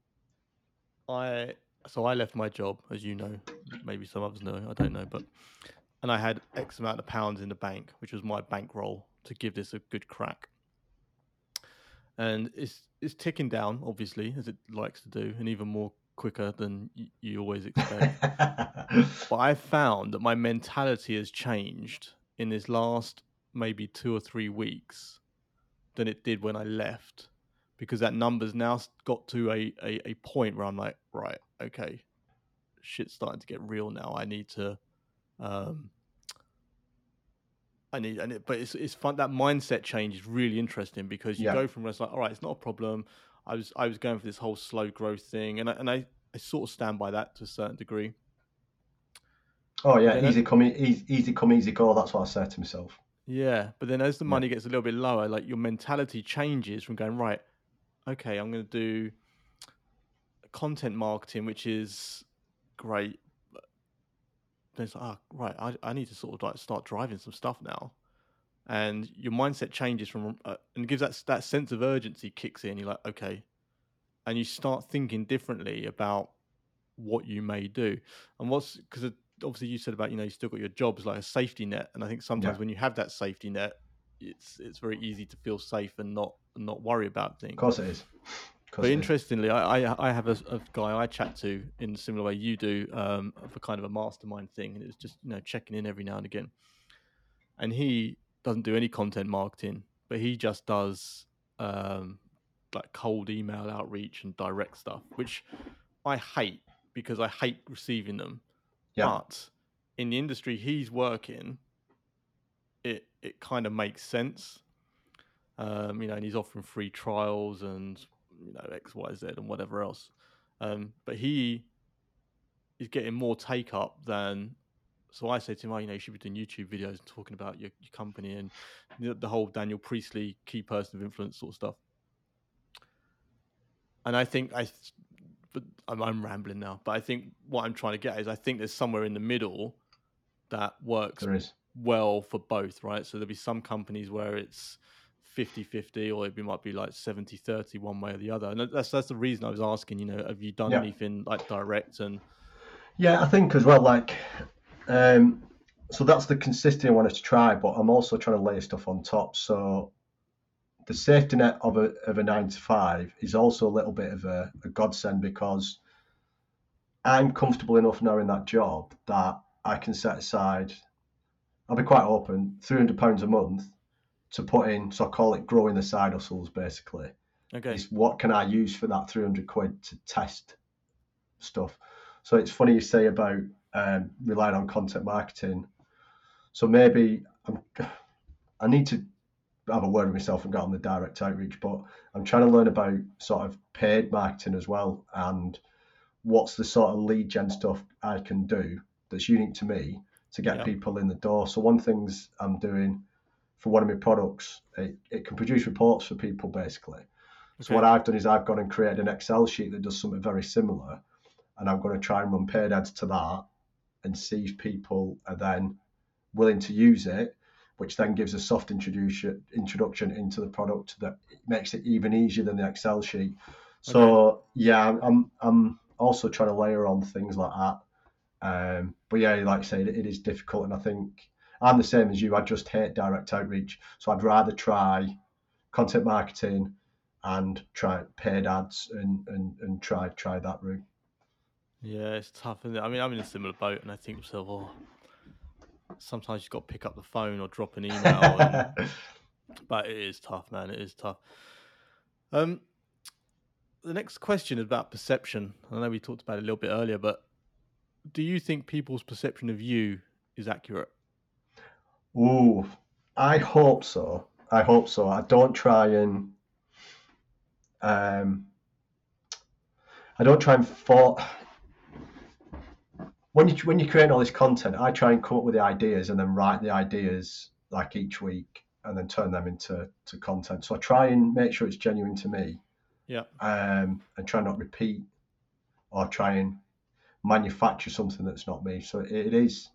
I so I left my job, as you know, maybe some others know, I don't know, but and I had X amount of pounds in the bank, which was my bankroll to give this a good crack. And it's it's ticking down, obviously, as it likes to do, and even more quicker than y- you always expect. But I found that my mentality has changed in this last maybe two or three weeks than it did when I left because that number's now got to a, a, a point where I'm like, right, okay, shit's starting to get real now. I need to, um, I need, and it, but it's it's fun. That mindset change is really interesting because you Yeah. go from where it's like, all right, it's not a problem. I was I was going for this whole slow growth thing, and I, and I, I sort of stand by that to a certain degree. Oh yeah, Then- easy come, easy, easy come, easy go. That's what I say to myself. Yeah, but then as the Yeah. money gets a little bit lower, like your mentality changes from going right. Okay, I'm going to do content marketing, which is great. It's like, oh, right, I, I need to sort of like start driving some stuff now, and your mindset changes from uh, and gives that that sense of urgency kicks in. You're like, okay, and you start thinking differently about what you may do, and what's because obviously you said about you know you still got your jobs like a safety net, and I think sometimes Yeah. when you have that safety net, it's it's very easy to feel safe and not not worry about things. Of course it is. But interestingly, I, I I have a, a guy I chat to in a similar way you do um, for kind of a mastermind thing, and it's just you know checking in every now and again. And he doesn't do any content marketing, but he just does um, like cold email outreach and direct stuff, which I hate because I hate receiving them. Yeah. But in the industry he's working, it it kind of makes sense. Um, you know, and he's offering free trials and you know X, Y, Z, and whatever else. Um, but he is getting more take up than. So I say to him, oh, you know, you should be doing YouTube videos and talking about your, your company and the, the whole Daniel Priestley key person of influence sort of stuff. And I think I, but I'm, I'm rambling now. But I think what I'm trying to get is I think there's somewhere in the middle that works well for both, right? So there'll be some companies where it's 50-50 or it might be like 70-30 one way or the other. And that's that's the reason I was asking, you know, have you done Yeah. anything like direct and Yeah, I think as well. Like, um, so that's the consistency I wanted to try, but I'm also trying to layer stuff on top. So the safety net of a of a nine to five is also a little bit of a, a godsend because I'm comfortable enough now in that job that I can set aside. I'll be quite open, three hundred pounds a month to put in. So I call it growing the side hustles, basically okay. is what can I use for that 300 quid to test stuff. So it's funny you say about um, relying on content marketing. So maybe I'm, I need to have a word with myself and get on the direct outreach, but I'm trying to learn about sort of paid marketing as well and what's the sort of lead gen stuff I can do that's unique to me to get Yeah. people in the door. So one things I'm doing for one of my products, it, it can produce reports for people basically. So what I've done is I've gone and created an Excel sheet that does something very similar, and I'm going to try and run paid ads to that, and see if people are then willing to use it, which then gives a soft introduction introduction into the product that makes it even easier than the Excel sheet. So yeah, I'm- I'm I'm also trying to layer on things like that. Um, but yeah, like I said, it, it is difficult, and I think I'm the same as you. I just hate direct outreach, so I'd rather try content marketing and try paid ads and, and, and try try that route. Yeah, it's tough. Isn't it? I mean, I'm in a similar boat, and I think myself, oh, sometimes you've got to pick up the phone or drop an email. and, but it is tough, man. It is tough. Um, the next question is about perception. I know we talked about it a little bit earlier, but do you think people's perception of you is accurate? Ooh, I hope so. I hope so. I don't try and um, I don't try and for when you when you create all this content, I try and come up with the ideas and then write the ideas like each week and then turn them into to content. So I try and make sure it's genuine to me. Yeah. Um, and try not repeat or try and manufacture something that's not me. So it, it is.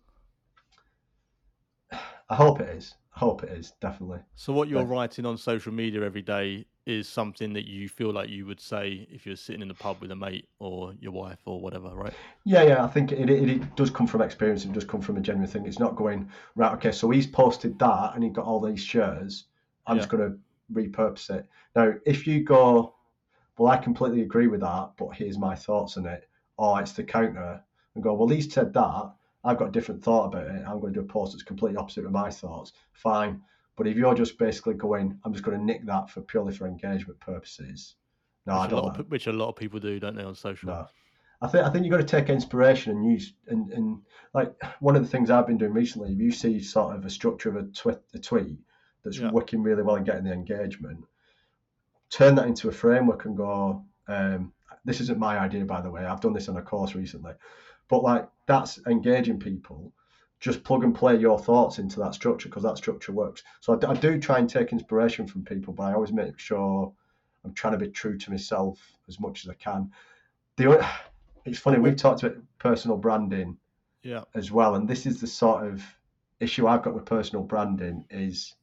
I hope it is. I hope it is definitely. So what you're writing on social media every day is something that you feel like you would say if you're sitting in the pub with a mate or your wife or whatever, right? Yeah, yeah. I think it, it, it does come from experience. It does come from a genuine thing. It's not going right. Okay, so he's posted that and he got all these shares. I'm just going to repurpose it. Now, if you go, well, I completely agree with that, but here's my thoughts on it, or it's the counter and go, well, he's said that. I've got a different thought about it. I'm going to do a post that's completely opposite of my thoughts. Fine. But if you're just basically going, I'm just going to nick that for purely for engagement purposes, No, I which, a don't. lot like- of, which a lot of people do, don't they, on social? No. I think I think you've got to take inspiration and use and, and like one of the things I've been doing recently. If you see sort of a structure of a tweet, a tweet that's Yeah. working really well and getting the engagement, turn that into a framework and go. Um, this isn't my idea, by the way. I've done this on a course recently, but like that's engaging people. Just plug and play your thoughts into that structure because that structure works. So I do try and take inspiration from people, but I always make sure I'm trying to be true to myself as much as I can. The it's funny we've talked about personal branding Yeah. as well, and this is the sort of issue I've got with personal branding is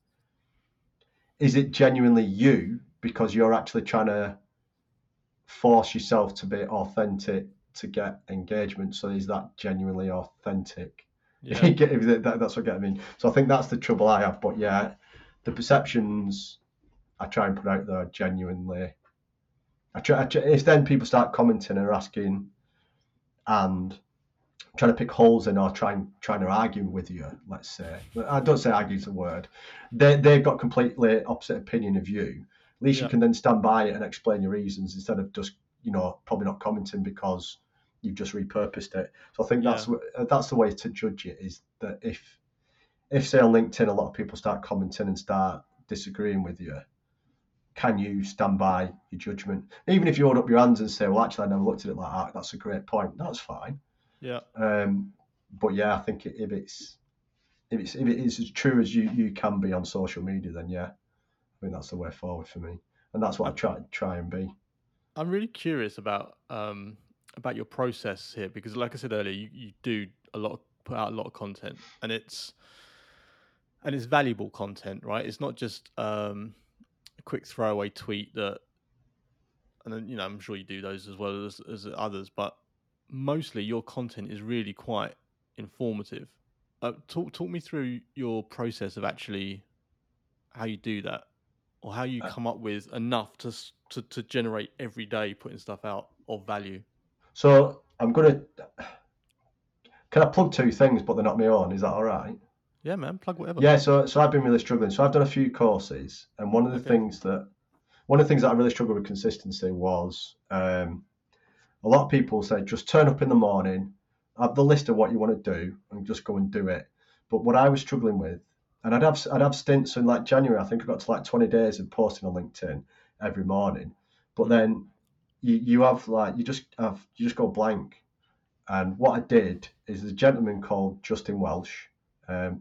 is it genuinely you because you're actually trying to force yourself to be authentic to get engagement so is that genuinely authentic Yeah. if you get- that, that's what I mean so I think that's the trouble I have but yeah the perceptions I try and put out there are genuinely I try, I try it's then people start commenting and asking and trying to pick holes in or trying trying to argue with you let's say I don't say argue is a word they, they've got completely opposite opinion of you at least Yeah. you can then stand by it and explain your reasons instead of just you know probably not commenting because you've just repurposed it. So I think that's Yeah. wh- that's the way to judge it is that if if say on LinkedIn a lot of people start commenting and start disagreeing with you can you stand by your judgment? Even if you hold up your hands and say well actually I never looked at it like that. That's a great point. That's fine. Yeah. um, but yeah, I think if it's if it's if it is as true as you, you can be on social media, then yeah, I think that's the way forward for me, and that's what I try try and be. I'm really curious about um about your process here because, like I said earlier, you, you do a lot, of, put out a lot of content, and it's and it's valuable content, right? It's not just um a quick throwaway tweet that, and then you know I'm sure you do those as well as as others, but mostly your content is really quite informative. Uh, talk talk me through your process of actually how you do that, or how you Uh, come up with enough to to to generate every day putting stuff out of value. So I'm gonna. Can I plug two things, but they're not my own? Is that all right? Yeah, man, plug whatever. Yeah. So so I've been really struggling. So I've done a few courses, and one of the Okay. things that one of the things that I really struggled with consistency was um, a lot of people say just turn up in the morning, have the list of what you want to do, and just go and do it. But what I was struggling with, and I'd have I'd have stints in like January. I think I got to like 20 days of posting on LinkedIn every morning. But then you you have like you just have you just go blank. And what I did is there's a gentleman called Justin Welsh, um,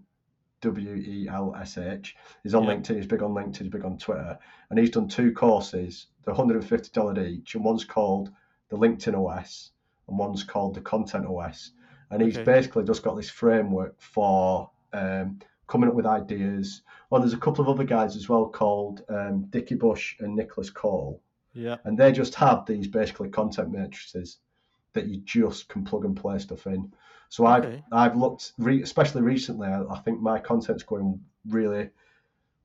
W E L S H. He's on Yeah. LinkedIn. He's big on LinkedIn. He's big on Twitter, and he's done two courses. They're 150 dollars each, and one's called the LinkedIn OS, and one's called the Content OS. And he's Okay. basically just got this framework for um, coming up with ideas. Well, there's a couple of other guys as well called um, Dickie Bush and Nicholas Cole, Yeah. and they just have these basically content matrices that you just can plug and play stuff in. So Okay. I've I've looked, re- especially recently. I, I think my content's going really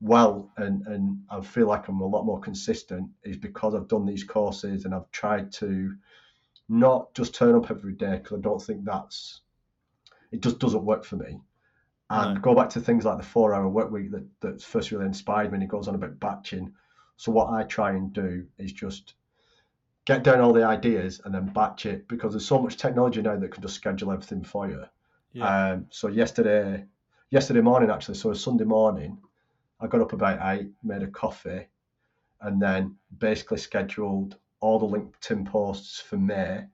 well, and and I feel like I'm a lot more consistent. Is because I've done these courses and I've tried to not just turn up every day because I don't think that's it just doesn't work for me. And No. go back to things like the four-hour work week that that first really inspired me. And it goes on about batching. So what I try and do is just get down all the ideas and then batch it because there's so much technology now that can just schedule everything for you. Yeah. Um, so yesterday, yesterday morning actually, so Sunday morning, I got up about eight, made a coffee, and then basically scheduled all the LinkedIn posts for May,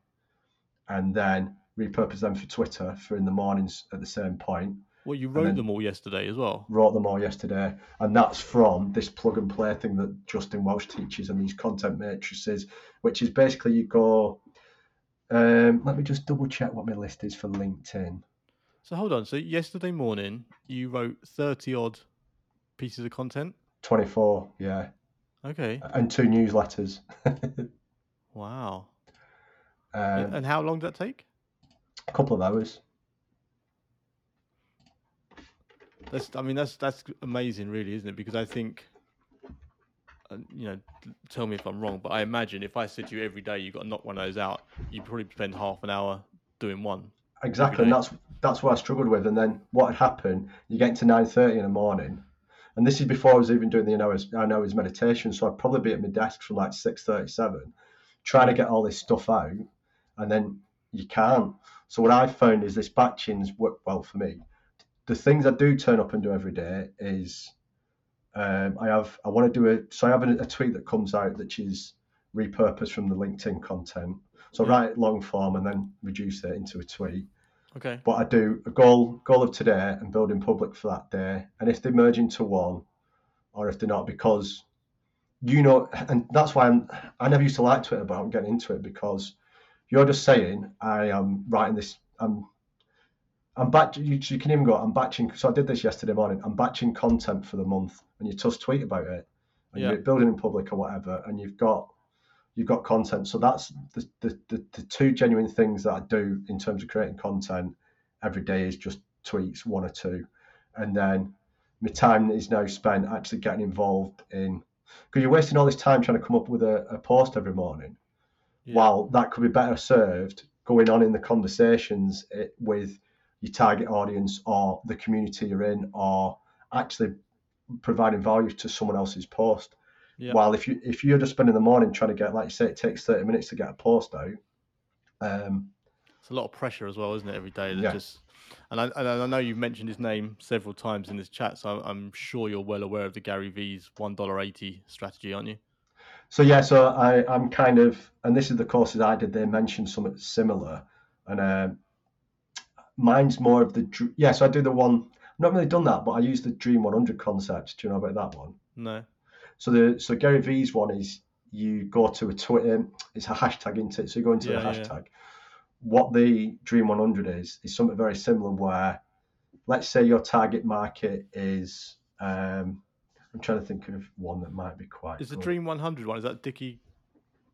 and then repurposed them for Twitter for in the mornings at the same point. Well, you wrote them all yesterday as well. Wrote them all yesterday, and that's from this plug and play thing that Justin Welsh teaches and these content matrices, which is basically you go. Um, let me just double check what my list is for LinkedIn. So hold on. So yesterday morning, you wrote thirty odd pieces of content. 24, yeah. Okay. and two newsletters. Wow. um, and how long did that take? a couple of hours. That's. I mean, that's that's amazing, really, isn't it? Because I think, uh, you know, tell me if I'm wrong, but I imagine if I said to you every day you got to knock one of those out, you probably spend half an hour doing one. Exactly, and that's that's what I struggled with. And then what had happened? You get to nine thirty in the morning, and this is before I was even doing the I know his, I know his meditation. So I'd probably be at my desk from like six thirty seven, trying to get all this stuff out, and then you can't. So what I've found is this batching's worked well for me. The things I do turn up and do every day is um, I have I want to do it. So I have a, a, tweet that comes out that is repurposed from the LinkedIn content. So yeah. I write long form and then reduce it into a tweet. Okay. But I do a goal goal of today and building public for that day. And if they merge into one, or if they're not, because you know, and that's why I'm I never used to like Twitter, but I'm getting into it because you're just saying I am writing this. I'm I'm batch. You, you, can even go. I'm batching. So I did this yesterday morning. I'm batching content for the month, and you just tweet about it, and yeah. you're building in public or whatever, and you've got you've got content. So that's the, the the, the two genuine things that I do in terms of creating content every day is just tweets, one or two, and then my time is now spent actually getting involved in because you're wasting all this time trying to come up with a, a post every morning, yeah. while that could be better served going on in the conversations it, with your target audience or the community you're in or actually providing value to someone else's post. Yeah. While if you if you're just spending the morning trying to get like you say it takes 30 minutes to get a post out. Um, it's a lot of pressure as well, isn't it? Every day yeah. just and I, and I know you've mentioned his name several times in this chat, so I'm sure you're well aware of the Gary Vee's one dollar eighty strategy, aren't you? So yeah, so I, I'm kind of, and this is the courses I did. They mentioned something similar, and um, mine's more of the yeah. So I do the one. I've not really done that, but I use the Dream 100 concept. Do you know about that one? No. So the so Gary Vee's one is you go to a Twitter. It's a hashtag, isn't it? So you go into yeah, the hashtag. Yeah. What the Dream 100 is is something very similar. Where, let's say your target market is. Um, I'm trying to think of one that might be quite. Is the Dream 100 one? Is that Dickie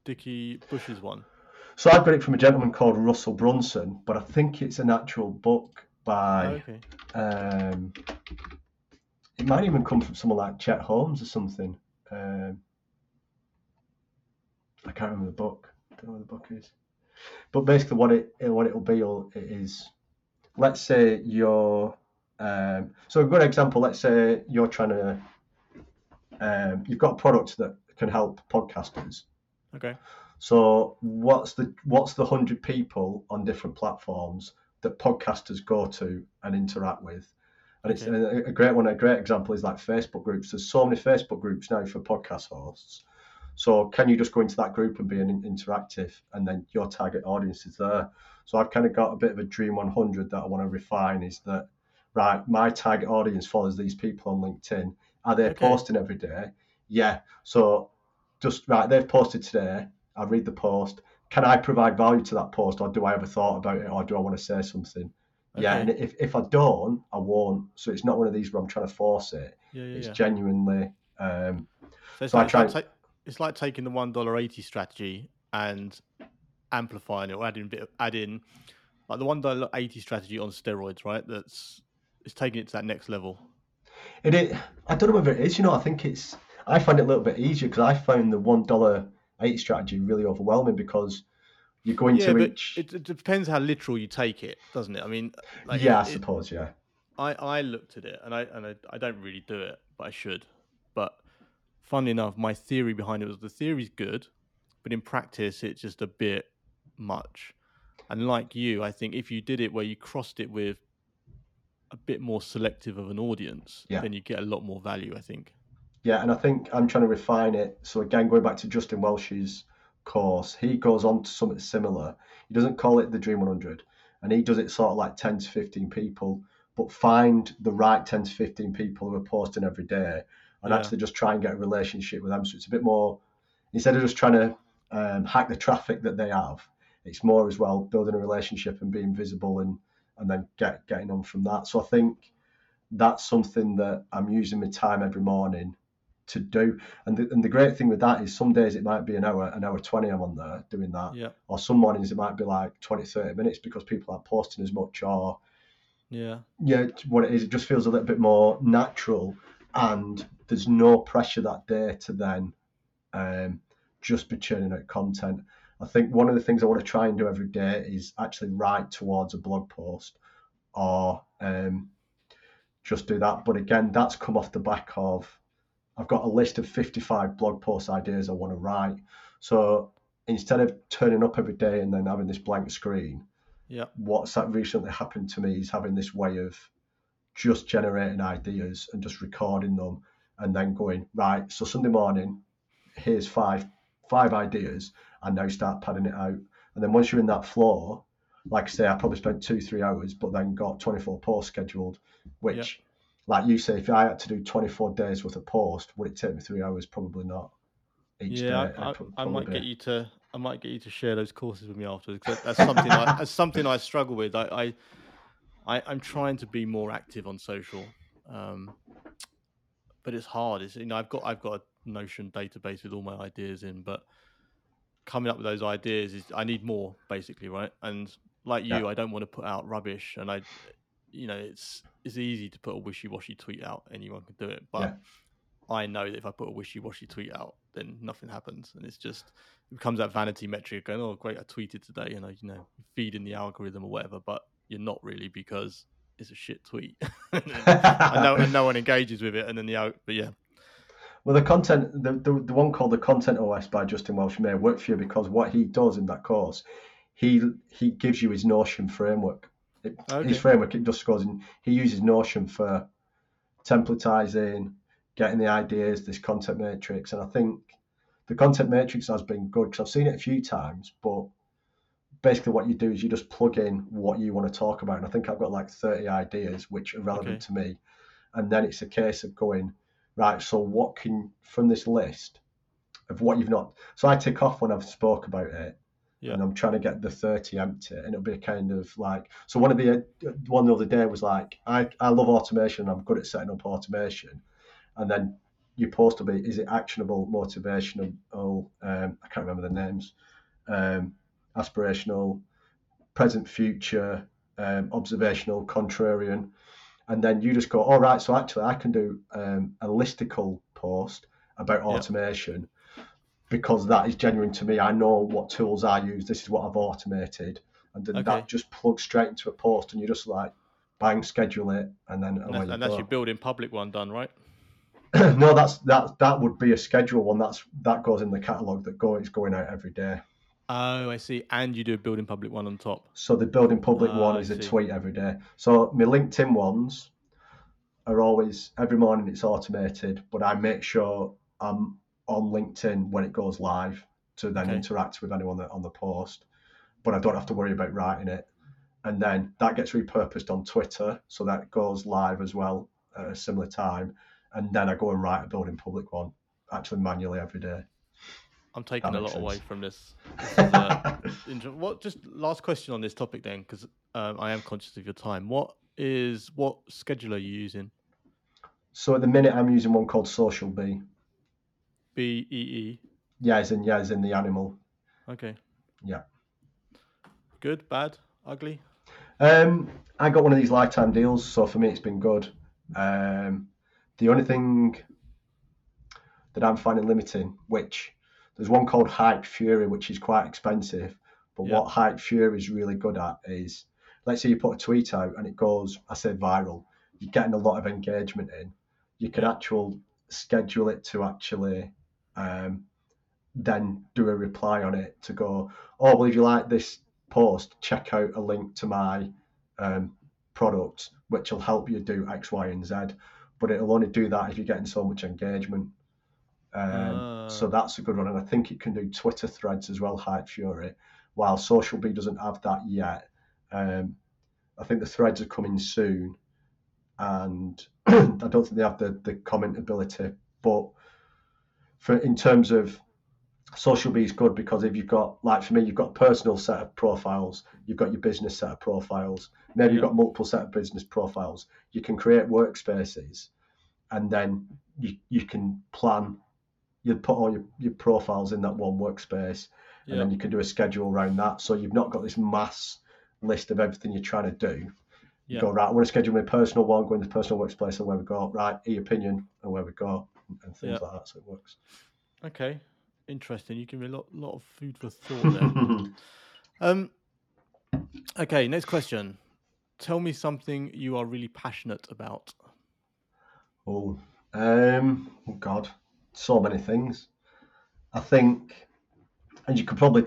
Dickie Bush's one? So I've got it from a gentleman called Russell Brunson, but I think it's an actual book by. Oh, okay. Um, it might even come from someone like Chet Holmes or something. Um, I can't remember the book. I don't know what the book is. But basically, what it what it'll be is, let's say you're. Um, so a good example. Let's say you're trying to. Um, you've got a product that can help podcasters. Okay. So what's the what's the hundred people on different platforms that podcasters go to and interact with? And okay. it's a, a, great one. A great example is like Facebook groups. There's so many Facebook groups now for podcast hosts. So can you just go into that group and be an interactive, and then your target audience is there? So I've kind of got a bit of a dream 100 that I want to refine. Is that right? My target audience follows these people on LinkedIn. Are they okay. posting every day? Yeah. So just right, they've posted today. I read the post. Can I provide value to that post, or do I ever thought about it, or do I want to say something? Okay. Yeah, and if, if I don't, I won't. So it's not one of these where I'm trying to force it. Yeah, yeah, it's yeah. genuinely. Um, so, so like, I try. It's like, it's like taking the one dollar eighty strategy and amplifying it, or adding a bit, of, adding like the one dollar eighty strategy on steroids, right? That's it's taking it to that next level. It, it I don't know whether it is. You know, I think it's. I find it a little bit easier because I found the one dollar eight strategy really overwhelming because you go into yeah, each. It, it, depends how literal you take it, doesn't it? I mean, like yeah, it, I suppose, yeah. I, I looked at it and I and I, I don't really do it, but I should. But funnily enough, my theory behind it was the theory's good, but in practice it's just a bit much. And like you, I think if you did it where you crossed it with a bit more selective of an audience, yeah. then you get a lot more value. I think. Yeah, and I think I'm trying to refine it. So again, going back to Justin Welsh's course, he goes on to something similar. He doesn't call it the Dream 100, and he does it sort of like 10 to 15 people, but find the right 10 to 15 people who are posting every day, and yeah. actually just try and get a relationship with them. So it's a bit more instead of just trying to um, hack the traffic that they have. It's more as well building a relationship and being visible and and then get getting on from that. So I think that's something that I'm using my time every morning to do. And the, and the great thing with that is some days it might be an hour, an hour 20 I'm on there doing that. Yeah. Or some mornings it might be like 20, 30 minutes because people aren't posting as much or. Yeah. Yeah, what it is, it just feels a little bit more natural and there's no pressure that day to then um, just be churning out content. I think one of the things I want to try and do every day is actually write towards a blog post or um, just do that. But again, that's come off the back of I've got a list of 55 blog post ideas I want to write. So instead of turning up every day and then having this blank screen, Yeah. what's that recently happened to me is having this way of just generating ideas and just recording them and then going right so sunday morning here's five five ideas and now start padding it out and then once you're in that flow like i say i probably spent two three hours but then got 24 posts scheduled which like you say if i had to do 24 days worth of post would it take me three hours probably not each yeah, day I, I, I might get you to I might get you to share those courses with me afterwards. that's something I, that's something I struggle with. I, I, I I'm trying to be more active on social, um, but it's hard. It's you know I've got I've got a Notion database with all my ideas in, but coming up with those ideas is I need more basically, right? And like you, Yeah. I don't want to put out rubbish, and I, you know, it's it's easy to put a wishy-washy tweet out. Anyone can do it, but Yeah. I know that if I put a wishy-washy tweet out, then nothing happens, and it's just it becomes that vanity metric going, "Oh, great, I tweeted today," and I, you know, feeding the algorithm or whatever. But you're not really because it's a shit tweet. I know, and no one engages with it, and then the but yeah, Well, the content, the, the, the one called the Content OS by Justin Welsh may work for you because what he does in that course, he he gives you his Notion framework. It, Okay. His framework, it just goes in. He uses Notion for templatizing, getting the ideas, this content matrix, and I think the content matrix has been good because I've seen it a few times. But basically, what you do is you just plug in what you want to talk about, and I think I've got like 30 ideas which are relevant Okay. to me, and then it's a case of going right. So what can from this list of what you've not? So I tick off when I've spoke about it, Yeah. and I'm trying to get the 30 empty, and it'll be a kind of like. So one of the one the other day was like, I I love automation. I'm good at setting up automation, and then your post will be is it actionable, motivational? Um, I can't remember the names. Um, aspirational, present, future, um, observational, contrarian, and then you just go, all right. So actually, I can do um, a listicle post about Yeah. Because that is genuine to me. I know what tools I use. This is what I've automated, and then Okay. that just plugs straight into a post, and you're just like bang, schedule it, and then and, that's, you that's your building public one done, right? no, that's that that would be a schedule one. That's that goes in the catalog that go is going out every day. Oh, I see. And you do a building public one on top. So the building public Ah, one is a tweet every day. So my LinkedIn ones are always every morning it's automated, but I make sure I'm on LinkedIn when it goes live to then Okay. interact with anyone that on the post. But I don't have to worry about writing it. And then that gets repurposed on Twitter, so that goes live as well at a similar time. And then I go and write a building public one, actually manually every day. I'm taking a lot away from this. This is, uh, what? Just last question on this topic then, because um, I am conscious of your time. What is what scheduler are you using? so at the minute I'm using one called Social Bee. B E E. Yeah, as in yeah, as in the animal. Okay. Yeah. Good, bad, ugly. Um, I got one of these lifetime deals, so for me it's been good. Um, the only thing that I'm finding limiting, which there's one called Hypefury, which is quite expensive, but Yeah. what Hypefury is really good at is, let's say you put a tweet out and it goes, I say viral, you're getting a lot of engagement in. You can Yeah. actual schedule it to actually um, then do a reply on it to go, oh well, if you like this post, check out a link to my um, product, which will help you do X, Y, and Z. But it'll only do that if you're getting so much engagement. Um, So Ah. that's a good one, and I think it can do Twitter threads as well, Hypefury. While Social Bee doesn't have that yet, um, I think the threads are coming soon, and I don't think they have the the comment ability. But for in terms of Social Bee is good because if you've got like for me, you've got a personal set of profiles, you've got your business set of profiles, maybe you've got multiple set of business profiles. You can create workspaces, and then you you can plan. You put all your, your profiles in that one workspace, and Yeah. then you can do a schedule around that. So you've not got this mass list of everything you're trying to do. You Yeah. go right. I want to schedule my personal one, go into personal workspace, and where we go. Right, e opinion, and where we go, and, things Yeah. like that. So it works. Okay. Interesting. You give me a lot, lot of food for thought there. um. Okay. Next question. Tell me something you are really passionate about. Oh, um, oh God, so many things. I think, and you could probably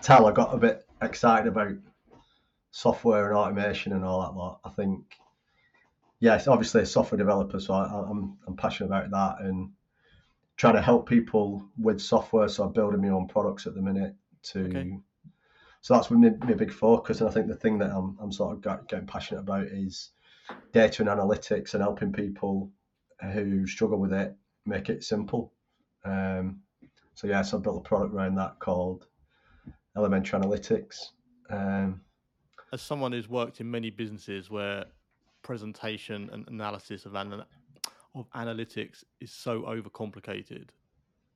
tell, I got a bit excited about software and automation and all that lot. I think, yes, obviously a software developer, so I, I'm I'm passionate about that and trying to help people with software. So I'm building my own products at the minute to. Okay. So that's my, my big focus, and I think the thing that I'm I'm sort of got, getting passionate about is data and analytics and helping people who struggle with it make it simple. Um, so yeah, so I built a product around that called Elementary Analytics. Um, As someone who's worked in many businesses where presentation and analysis of ana- of analytics is so overcomplicated,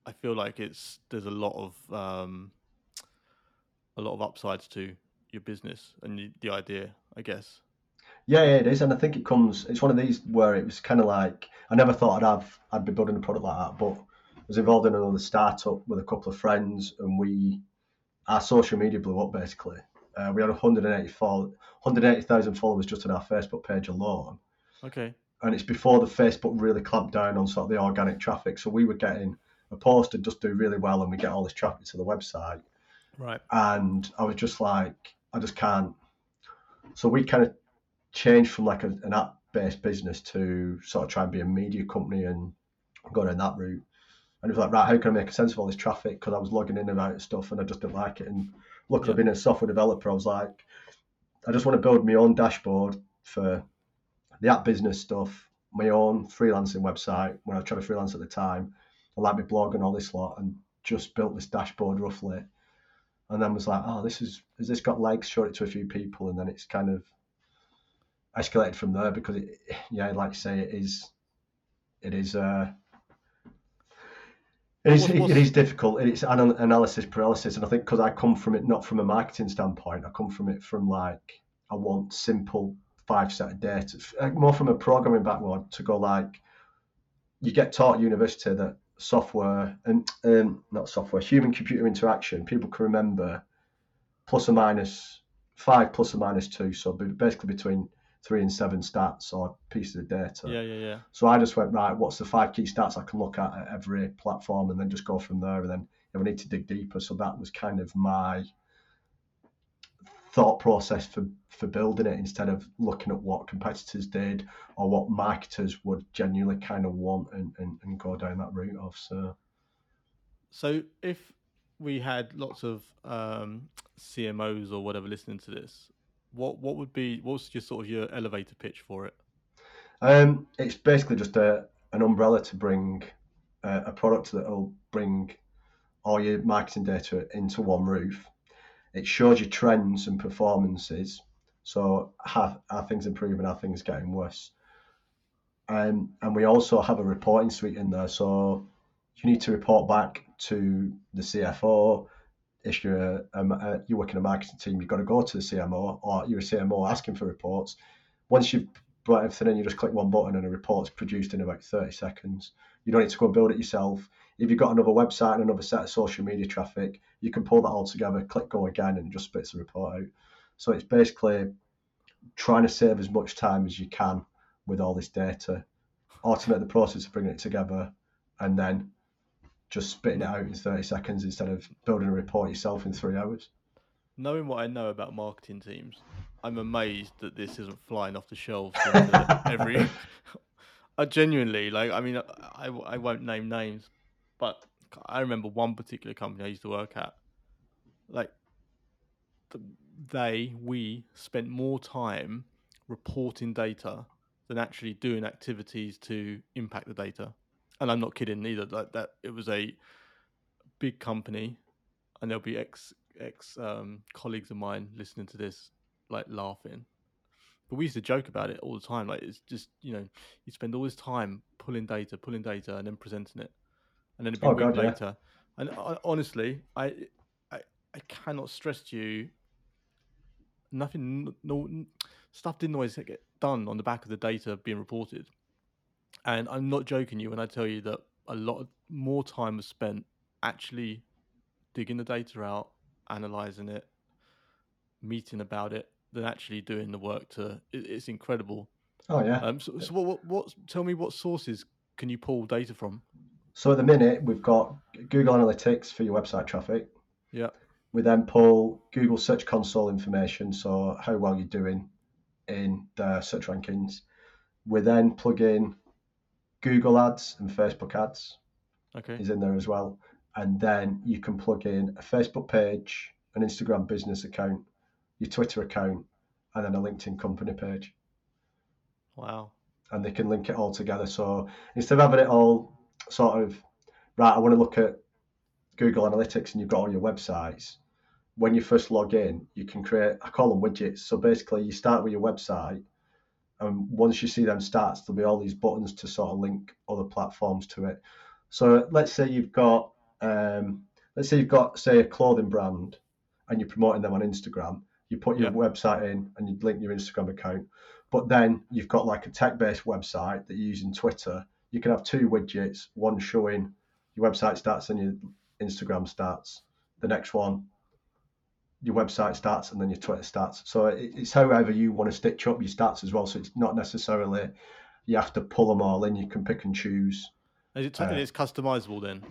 I feel like it's there's a lot of um, a lot of upsides to your business and the, the idea, I guess. yeah, yeah, it is, and I think it comes. It's one of these where it was kind of like I never thought I'd have I'd be building a product like that, but I was involved in another startup with a couple of friends, and we our social media blew up basically. Uh, we had 184 180,000 followers just on our Facebook page alone. Okay. and it's before the Facebook really clamped down on sort of the organic traffic. So we were getting a post and just do really well, and we get all this traffic to the website. Right. And I was just like, I just can't. So we kind of changed from like a, an app-based business to sort of try and be a media company and go down that route. And it was like, right, how can I make sense of all this traffic? Because I was logging in and out of stuff, and I just didn't like it. And luckily, Yeah. being a software developer, I was like, I just want to build my own dashboard for the app business stuff, my own freelancing website when I was trying to freelance at the time. I like my blog and all this lot, and just built this dashboard roughly. And then was like, oh, this is has this got legs? Showed it to a few people, and then it's kind of escalated from there because it, yeah, like you say, it is, it is, uh, it is, it is difficult. It's anal- analysis paralysis, and I think because I come from it not from a marketing standpoint, I come from it from like I want simple five set of data, more from a programming background to go like you get taught at university that software and um, not software, human computer interaction, people can remember plus or minus five plus or minus two, so basically between three and seven stats or pieces of data. Yeah, yeah, yeah. So I just went right. What's the five key stats I can look at at every platform, and then just go from there. And then if I need to dig deeper, so that was kind of my thought process for for building it instead of looking at what competitors did or what marketers would genuinely kind of want and, and, and go down that route of. So So if we had lots of um, CMOs or whatever listening to this, what what would be what's your sort of your elevator pitch for it? um, it's basically just a an umbrella to bring a, a product that will bring all your marketing data into one roof. It shows you trends and performances. So how are things improving? Are things getting worse? Um, and we also have a reporting suite in there. So you need to report back to the CFO. If you're a, a, a, uh, you work in a marketing team, you've got to go to the CMO, or you're a CMO asking for reports. Once you've brought everything in, you just click one button and a report's produced in about 30 seconds. You don't need to go and build it yourself. If you've got another website and another set of social media traffic, you can pull that all together, click go again, and it just spits the report out. So it's basically trying to save as much time as you can with all this data, automate the process of bringing it together, and then just spitting it out in 30 seconds instead of building a report yourself in three hours. Knowing what I know about marketing teams, I'm amazed that this isn't flying off the shelves every. I genuinely like. I mean, I, I won't name names, but I remember one particular company I used to work at. Like, they we spent more time reporting data than actually doing activities to impact the data. And I'm not kidding either. Like that, it was a big company, and there'll be ex ex um, colleagues of mine listening to this, like laughing. But we used to joke about it all the time. Like it's just you know you spend all this time pulling data, pulling data, and then presenting it, and then it'd be Oh, a week yeah. later. And I, honestly, I, I I cannot stress to you. Nothing, no stuff didn't always get done on the back of the data being reported. And I'm not joking you when I tell you that a lot more time was spent actually digging the data out, analyzing it, meeting about it, than actually doing the work to. It, it's incredible. Oh yeah. Um, so, so what, what, what? Tell me what sources can you pull data from? So at the minute we've got Google Analytics for your website traffic. Yeah. We then pull Google Search Console information, so how well you're doing in the search rankings. We then plug in Google Ads and Facebook Ads Okay. is in there as well, and then you can plug in a Facebook page, an Instagram business account, your Twitter account, and then a LinkedIn company page. Wow. and they can link it all together. So instead of having it all sort of right, I want to look at Google Analytics and you've got all your websites. When you first log in, you can create I call them widgets. So basically, you start with your website, and once you see them stats, there'll be all these buttons to sort of link other platforms to it. So let's say you've got um, let's say you've got say a clothing brand, and you're promoting them on Instagram. You put your Yeah. website in and you link your Instagram account but then you've got like a tech-based website that you're using Twitter. You can have two widgets, one showing your website stats and your Instagram stats. The next one, your website stats and then your Twitter stats. So it- it's however you want to stitch up your stats as well. So it's not necessarily you have to pull them all in. You can pick and choose. Is it something Uh, that's customizable then?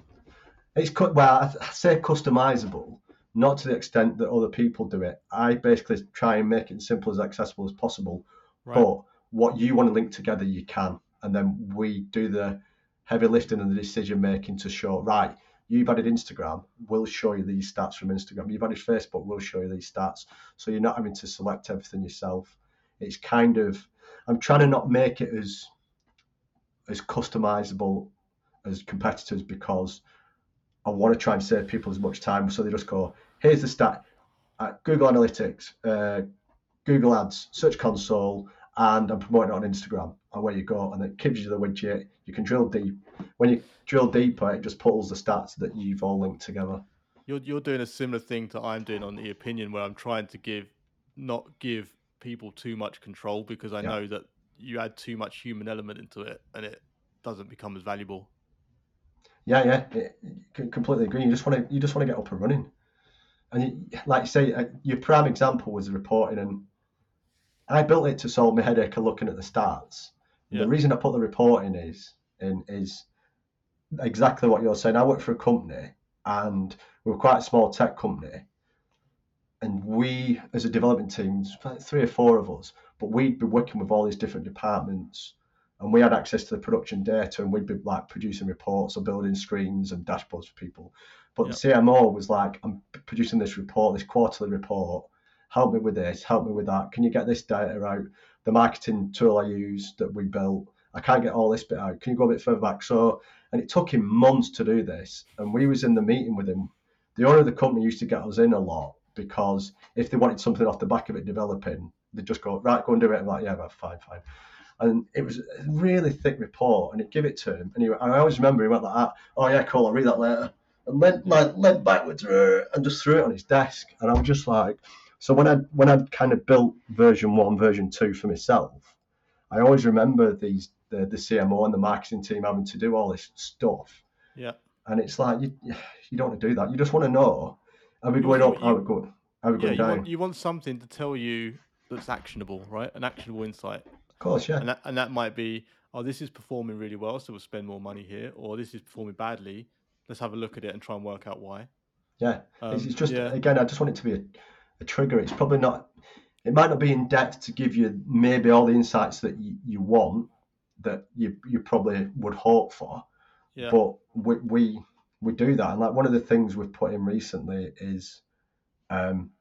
It's well, I I say customizable, not to the extent that other people do it. I basically try and make it as simple as accessible as possible. Right. But what you want to link together, you can. And then we do the heavy lifting and the decision making to show, right, you've added Instagram, we'll show you these stats from Instagram. You've added Facebook, we'll show you these stats. So you're not having to select everything yourself. It's kind of, I'm trying to not make it as as customizable as competitors because I want to try and save people as much time. So they just go, here's the stat, at Google Analytics, uh, Google Ads, Search Console, and I'm promoting it on Instagram. And where you go, and it gives you the widget. You can drill deep. When you drill deeper, it just pulls the stats that you've all linked together. You're you're doing a similar thing to I'm doing on the opinion where I'm trying to give not give people too much control because I Yeah. know that you add too much human element into it and it doesn't become as valuable. Yeah, yeah, it, c- completely agree. You just want to, you just want to get up and running. And you, like you say, uh, your prime example was reporting, and I built it to solve my headache of looking at the stats. Yeah. The reason I put the reporting is in is exactly what you're saying. I work for a company, and we're quite a small tech company, and we, as a development team, like three or four of us, but we'd be working with all these different departments and we had access to the production data and we'd be like producing reports or building screens and dashboards for people but the cmo was like i'm producing this report this quarterly report help me with this help me with that. Can you get this data out? The marketing tool i use that we built i can't get all this bit out. Can you go a bit further back? So and it took him months to do this and we was in the meeting with him. The owner of the company used to get us in a lot because if they wanted something off the back of it developing they'd just go right go and do it. I'm like yeah well, fine fine. And it was a really thick report, and it give it to him, and he, I always remember he went like that. Oh yeah, cool. I'll read that later, and leant like leant backwards uh, and just threw it on his desk, and I was just like, so when I when I kind of built version one, version two for myself, I always remember these the the CMO and the marketing team having to do all this stuff, Yeah. and it's like you you don't want to do that. You just want to know, are we You- going you- up? Are we you- going? Are we Yeah, going you down? want you want something to tell you that's actionable, right? An actionable insight. Of course, yeah. And that and that might be, oh, this is performing really well, so we'll spend more money here, or this is performing badly. Let's have a look at it and try and work out why. Yeah, Um, it's, it's just yeah. again, I just want it to be a, a trigger. It's probably not. It might not be in depth to give you maybe all the insights that you, you want that you you probably would hope for, Yeah. but we, we we do that. And like one of the things we've put in recently is, um,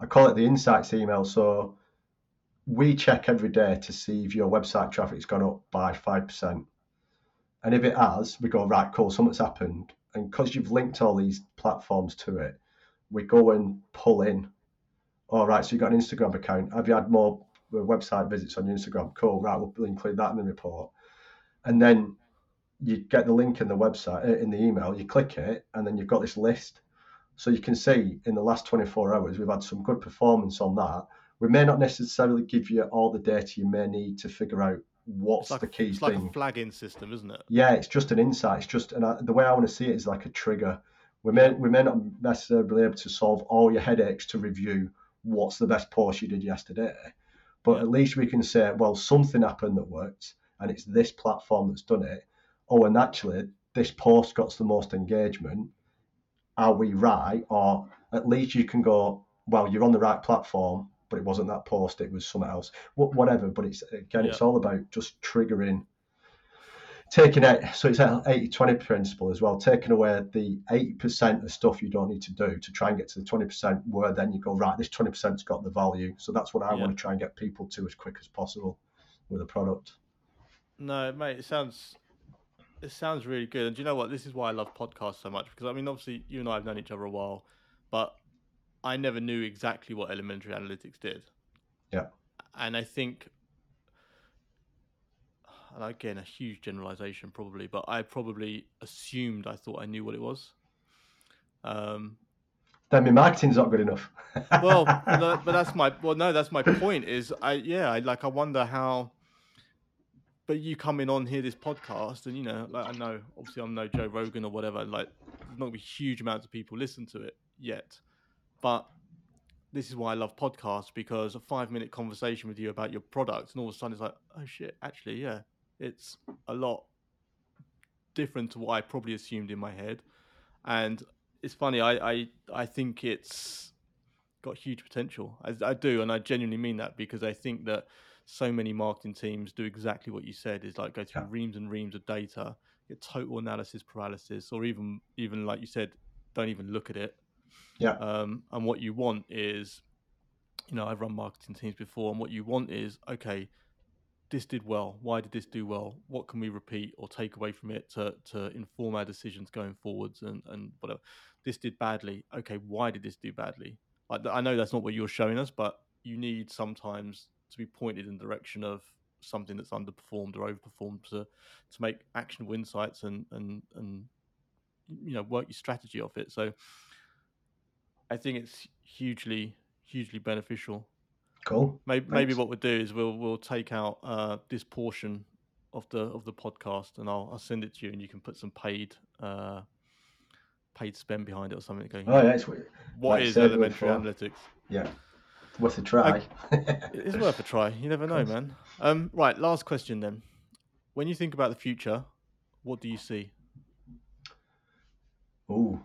I call it the insights email. So we check every day to see if your website traffic's gone up by five percent, and if it has, we go right, cool, something's happened. And because you've linked all these platforms to it, we go and pull in. All right, so you've got an Instagram account. Have you had more uh, website visits on your Instagram? Cool, right, we'll include that in the report. And then you get the link in the website uh, in the email. You click it, and then you've got this list. So you can see in the last 24 hours we've had some good performance on that. We may not necessarily give you all the data you may need to figure out what's like, the key it's thing. like a flagging system, isn't it? Yeah, it's just an insight. It's just, and I, the way I want to see it is like a trigger. We may we may not necessarily be able to solve all your headaches to review what's the best post you did yesterday, But at least we can say, well, something happened that worked, and it's this platform that's done it. Oh, and actually, this post got the most engagement. Are we right? Or at least you can go, well, you're on the right platform, but it wasn't that post; it was something else. Wh- Whatever. But it's again, it's all about just triggering taking it so it's an 80 20 principle as well taking away the 80% of stuff you don't need to do to try and get to the 20% where then you go right this 20%'s got the value so that's what i Yeah. want to try and get people to as quick as possible with a product No, mate, it sounds it sounds really good. And do you know what? This is why I love podcasts so much because I mean, obviously, you and I have known each other a while, but I never knew exactly what elementary analytics did. Yeah. And I think, again, a huge generalization probably, but I probably assumed I thought I knew what it was. Um, then my marketing's not good enough well, no, but that's my well, no, that's my point. Is I yeah, I like I wonder how. But you coming on here this podcast, and you know, like I know, obviously I'm no Joe Rogan or whatever. Like, there's not gonna be huge amounts of people listen to it yet, but this is why I love podcasts because a five minute conversation with you about your product, and all of a sudden it's like, oh shit, actually, yeah, it's a lot different to what I probably assumed in my head, and it's funny. I I, I think it's got huge potential. I, I do, and I genuinely mean that because I think that so many marketing teams do exactly what you said: is like go through Yeah. reams and reams of data, get total analysis paralysis, or even even like you said, don't even look at it. Yeah. Um, and what you want is, you know, I've run marketing teams before, and what you want is, okay, this did well. Why did this do well? What can we repeat or take away from it to to inform our decisions going forwards and and whatever. This did badly. Okay, why did this do badly? Like I know that's not what you're showing us, but you need sometimes to be pointed in the direction of something that's underperformed or overperformed to to make actionable insights and and and you know work your strategy off it. So I think it's hugely hugely beneficial. Cool Maybe, maybe what we'll do is we'll we'll take out uh, this portion of the of the podcast and I'll I'll send it to you and you can put some paid uh, paid spend behind it or something. Going, oh yeah it's what like is elementary analytics? yeah worth a try It's worth a try. You never know, man. Um, right, last question then. When you think about the future, what do you see? Oh,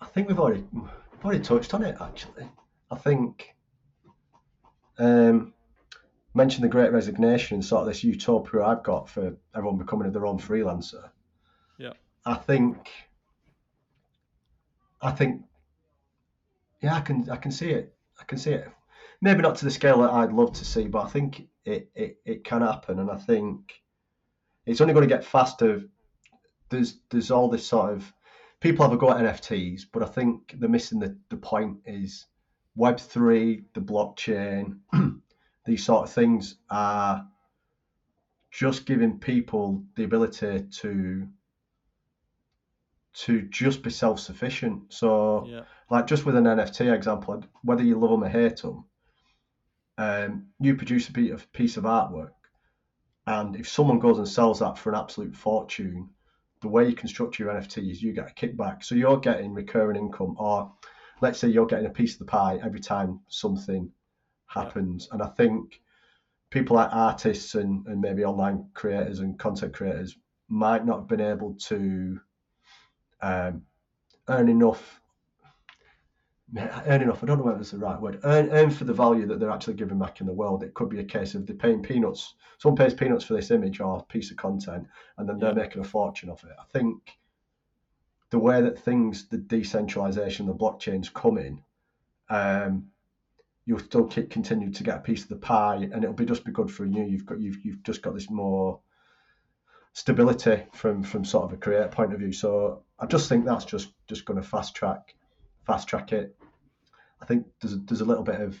I think we've already we've already touched on it actually. I think um, mentioned the Great Resignation and sort of this utopia I've got for everyone becoming their own freelancer. Yeah. I think I think yeah, I can I can see it. I can see it. Maybe not to the scale that I'd love to see, but I think it, it, it can happen and I think it's only going to get faster. There's there's all this sort of people have a go at NFTs, but I think they're missing the, the point is Web3, the blockchain, these sort of things are just giving people the ability to to just be self-sufficient. So Yeah, like just with an NFT example, whether you love them or hate them, um, you produce a piece of, piece of artwork, and if someone goes and sells that for an absolute fortune, the way you construct your NFT is you get a kickback. So you're getting recurring income, or let's say you're getting a piece of the pie every time something happens. And I think people like artists and, and maybe online creators and content creators might not have been able to um, earn enough earn enough. I don't know whether it's the right word. Earn, earn for the value that they're actually giving back in the world. It could be a case of they're paying peanuts. Someone pays peanuts for this image or piece of content, and then they're making a fortune off it. I think the way that things, the decentralization, the blockchains come in, um, you'll still keep continue to get a piece of the pie, and it'll be just be good for you. You've got you've you've just got this more stability from from sort of a creator point of view. So I just think that's just just going to fast track fast track it. I think there's a, there's a little bit of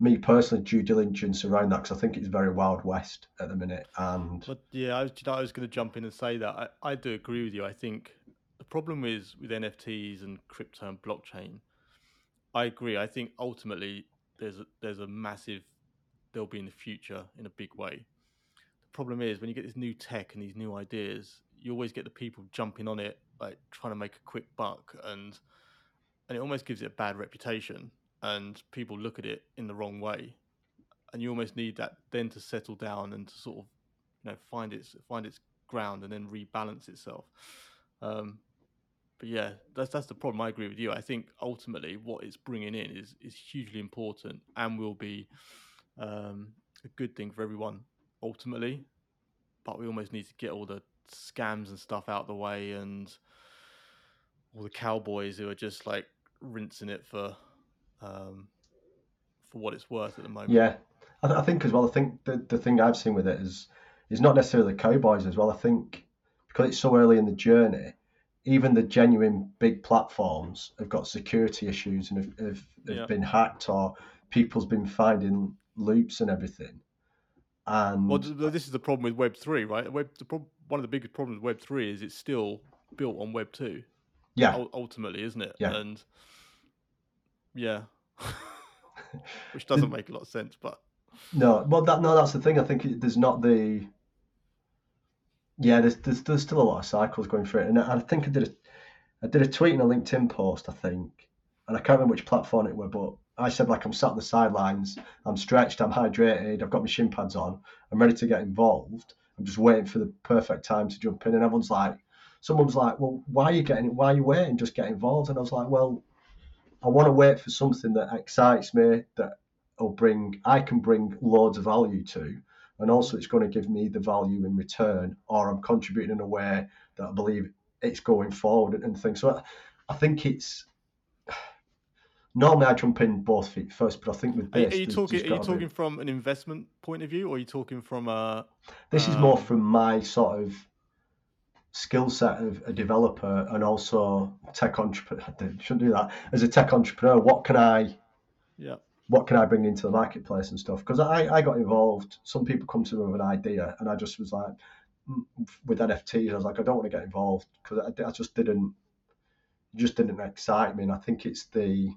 me personally due diligence around that because I think it's very wild west at the minute. And but yeah, I was, you know, I was going to jump in and say that I, I do agree with you. I think the problem is with NFTs and crypto and blockchain. I agree. I think ultimately there's a, there's a massive there'll be in the future in a big way. The problem is when you get this new tech and these new ideas, you always get the people jumping on it, like trying to make a quick buck, and and it almost gives it a bad reputation, and people look at it in the wrong way. and you almost need that then to settle down and to sort of you know find its find its ground and then rebalance itself. Um, but yeah, that's that's the problem. I agree with you. I think ultimately what it's bringing in is is hugely important and will be um, a good thing for everyone ultimately. But we almost need to get all the scams and stuff out the way and all the cowboys who are just like rinsing it for um, for what it's worth at the moment. Yeah, I, th- I think as well. I think the the thing I've seen with it is is not necessarily the cowboys as well. I think because it's so early in the journey, even the genuine big platforms have got security issues and have, have, have Yeah. been hacked or people's been finding loops and everything. And Well, th- th- this is the problem with Web three, right? Web one of the biggest problems with Web three is it's still built on Web two. yeah, ul- ultimately, isn't it? Yeah. And yeah, which doesn't make a lot of sense, but No, well, that no, that's the thing. I think it, there's not the. Yeah, there's, there's there's still a lot of cycles going through it, and I, I think I did a, I did a tweet and a LinkedIn post, I think, and I can't remember which platform it were, but I said like I'm sat on the sidelines, I'm stretched, I'm hydrated, I've got my shin pads on, I'm ready to get involved. I'm just waiting for the perfect time to jump in, and everyone's like, someone's like, well, why are you getting, why are you waiting? Just get involved, and I was like, well, I want to wait for something that excites me, that will bring I can bring loads of value to, and also it's going to give me the value in return, or I'm contributing in a way that I believe it's going forward and, and things. So I, I think it's normally I jump in both feet first, but I think with this, are you talking? Are you gotta be- talking from an investment point of view, or are you talking from a? this is more um, from my sort of skill set of a developer and also tech entrepreneur. Shouldn't do that as a tech entrepreneur. What can I Yeah, what can I bring into the marketplace and stuff? Because I, I got involved. Some people come to me with an idea, and I just was like, mm, with NFTs, I was like, I don't want to get involved because I, I just didn't, just didn't excite me. And I think it's the,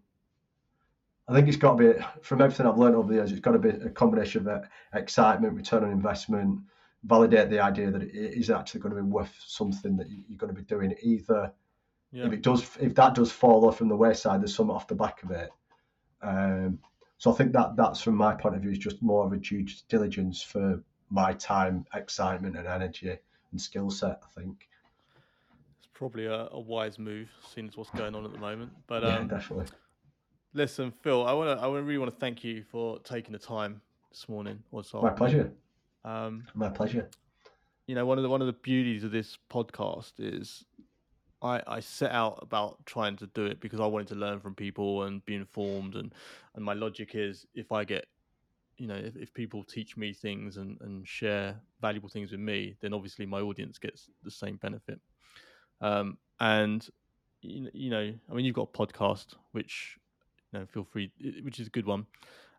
I think it's got to be from everything I've learned over the years. It's got to be a combination of uh, excitement, return on investment, validate the idea that it is actually going to be worth something that you- you're going to be doing. Either yeah, if it does, if that does fall off from the wayside, there's something off the back of it. Um, so I think that that's from my point of view is just more of a due diligence for my time, excitement, and energy and skill set. I think. it's probably a, a wise move, seeing as what's going on at the moment. But yeah, um, definitely. listen, Phil, I want to, I really want to thank you for taking the time this morning. Or this My pleasure. Um, My pleasure. you know one of the one of the beauties of this podcast is I, I set out about trying to do it because I wanted to learn from people and be informed and and my logic is if I get you know if, if people teach me things and, and share valuable things with me then obviously my audience gets the same benefit. Um, and you you know I mean you've got a podcast which you know feel free which is a good one.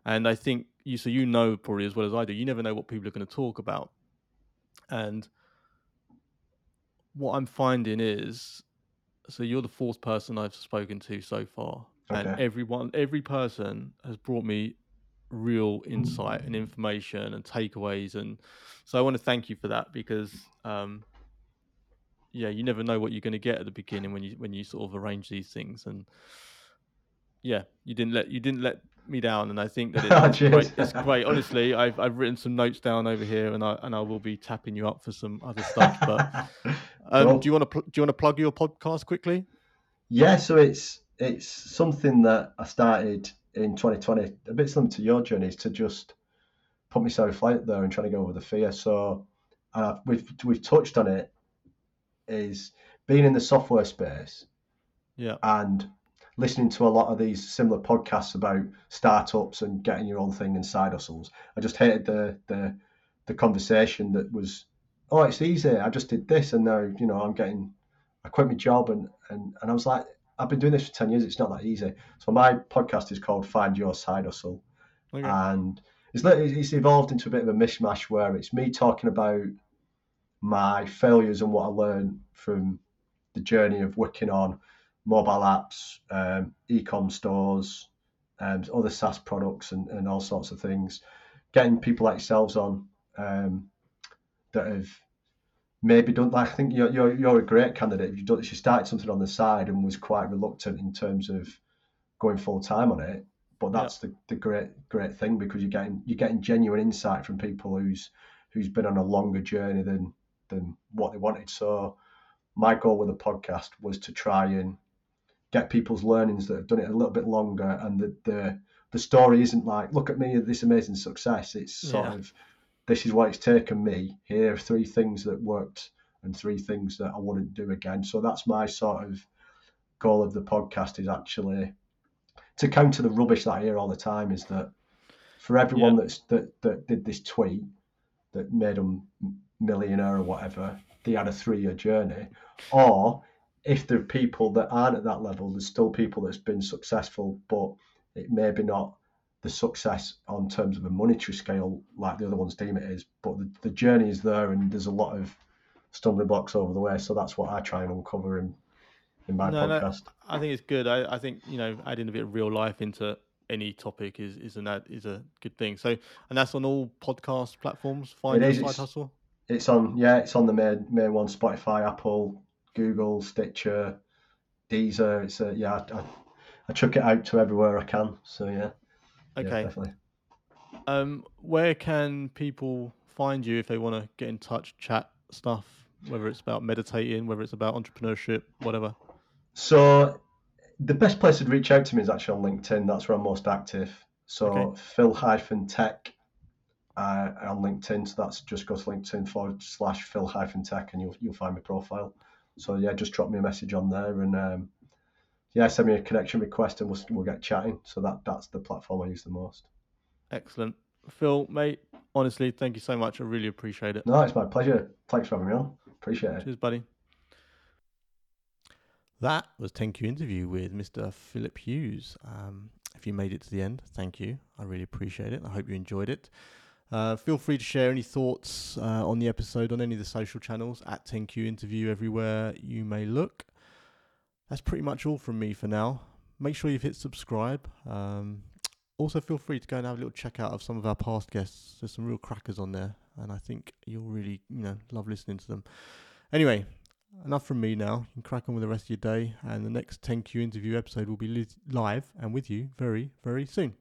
And I think you so you know probably as well as I do you never know what people are going to talk about. And what I'm finding is, so you're the fourth person I've spoken to so far, and everyone, every person has brought me real insight and information and takeaways, and so I want to thank you for that because, um, yeah, you never know what you're going to get at the beginning when you when you sort of arrange these things, and yeah, you didn't let you didn't let me down, and I think that it's Cheers. great. It's great. Honestly, I've I've written some notes down over here, and I and I will be tapping you up for some other stuff. But um, Cool. do you want to pl- do you want to plug your podcast quickly? Yeah, so it's it's something that I started in 2020, a bit similar to your journey, is to just put myself out there and trying to go over the fear. So, I've, we've we've touched on it, is being in the software space Yeah, and listening to a lot of these similar podcasts about startups and getting your own thing and side hustles. I just hated the the the conversation that was, oh, it's easy. I just did this, and now you know I'm getting, I quit my job, and and and I was like, I've been doing this for ten years. It's not that easy. So my podcast is called Find Your Side Hustle, okay. and it's it's evolved into a bit of a mishmash where it's me talking about my failures and what I learned from the journey of working on mobile apps, um, e-com stores, um, other SaaS products, and, and all sorts of things. Getting people like yourselves on um, that have maybe done. Like I think you're, you're you're a great candidate. If you if you started something on the side and was quite reluctant in terms of going full time on it, but that's yeah. the, the great great thing because you're getting you're getting genuine insight from people who's who's been on a longer journey than than what they wanted. So my goal with the podcast was to try and get people's learnings that have done it a little bit longer and the the, the story isn't like look at me this amazing success it's sort yeah. of this is what it's taken me here are three things that worked and three things that i wouldn't do again so that's my sort of goal of the podcast is actually to counter the rubbish that i hear all the time is that for everyone yeah. that's that, that did this tweet that made them millionaire or whatever they had a three-year journey or if there are people that aren't at that level, there's still people that's been successful, but it may be not the success on terms of a monetary scale like the other ones deem it is. But the, the journey is there, and there's a lot of stumbling blocks over the way. So that's what I try and uncover in in my no, podcast. No, I think it's good. I, I think you know adding a bit of real life into any topic is is an is a good thing. So and that's on all podcast platforms. Find it is, side hustle. It's on yeah, it's on the main main one: Spotify, Apple, Google, Stitcher, Deezer. It's a, yeah, I, I, chuck it out to everywhere I can. So yeah. Okay. Definitely. Um, where can people find you if they want to get in touch, chat stuff, whether it's about meditating, whether it's about entrepreneurship, whatever? So the best place to reach out to me is actually on LinkedIn. That's where I'm most active. So okay. Phil hyphen tech uh, on LinkedIn. So that's just go to LinkedIn forward slash Phil hyphen tech and you'll you'll find my profile. So yeah, just drop me a message on there and um, yeah, send me a connection request and we'll, we'll get chatting. So that that's the platform I use the most. Excellent, Phil, mate. Honestly, thank you so much. I really appreciate it. No, it's my pleasure. Thanks for having me on. Appreciate it. Cheers, buddy. That was 10Q interview with Mr. Phillip Hughes. Um, if you made it to the end, thank you. I really appreciate it. I hope you enjoyed it. Uh, feel free to share any thoughts uh, on the episode on any of the social channels at 10Q Interview everywhere you may look. That's pretty much all from me for now. Make sure you've hit subscribe. Um, also, feel free to go and have a little check out of some of our past guests. There's some real crackers on there, and I think you'll really, you know, love listening to them. Anyway, enough from me now. You can crack on with the rest of your day, and the next 10Q interview episode will be li- live and with you very, very soon.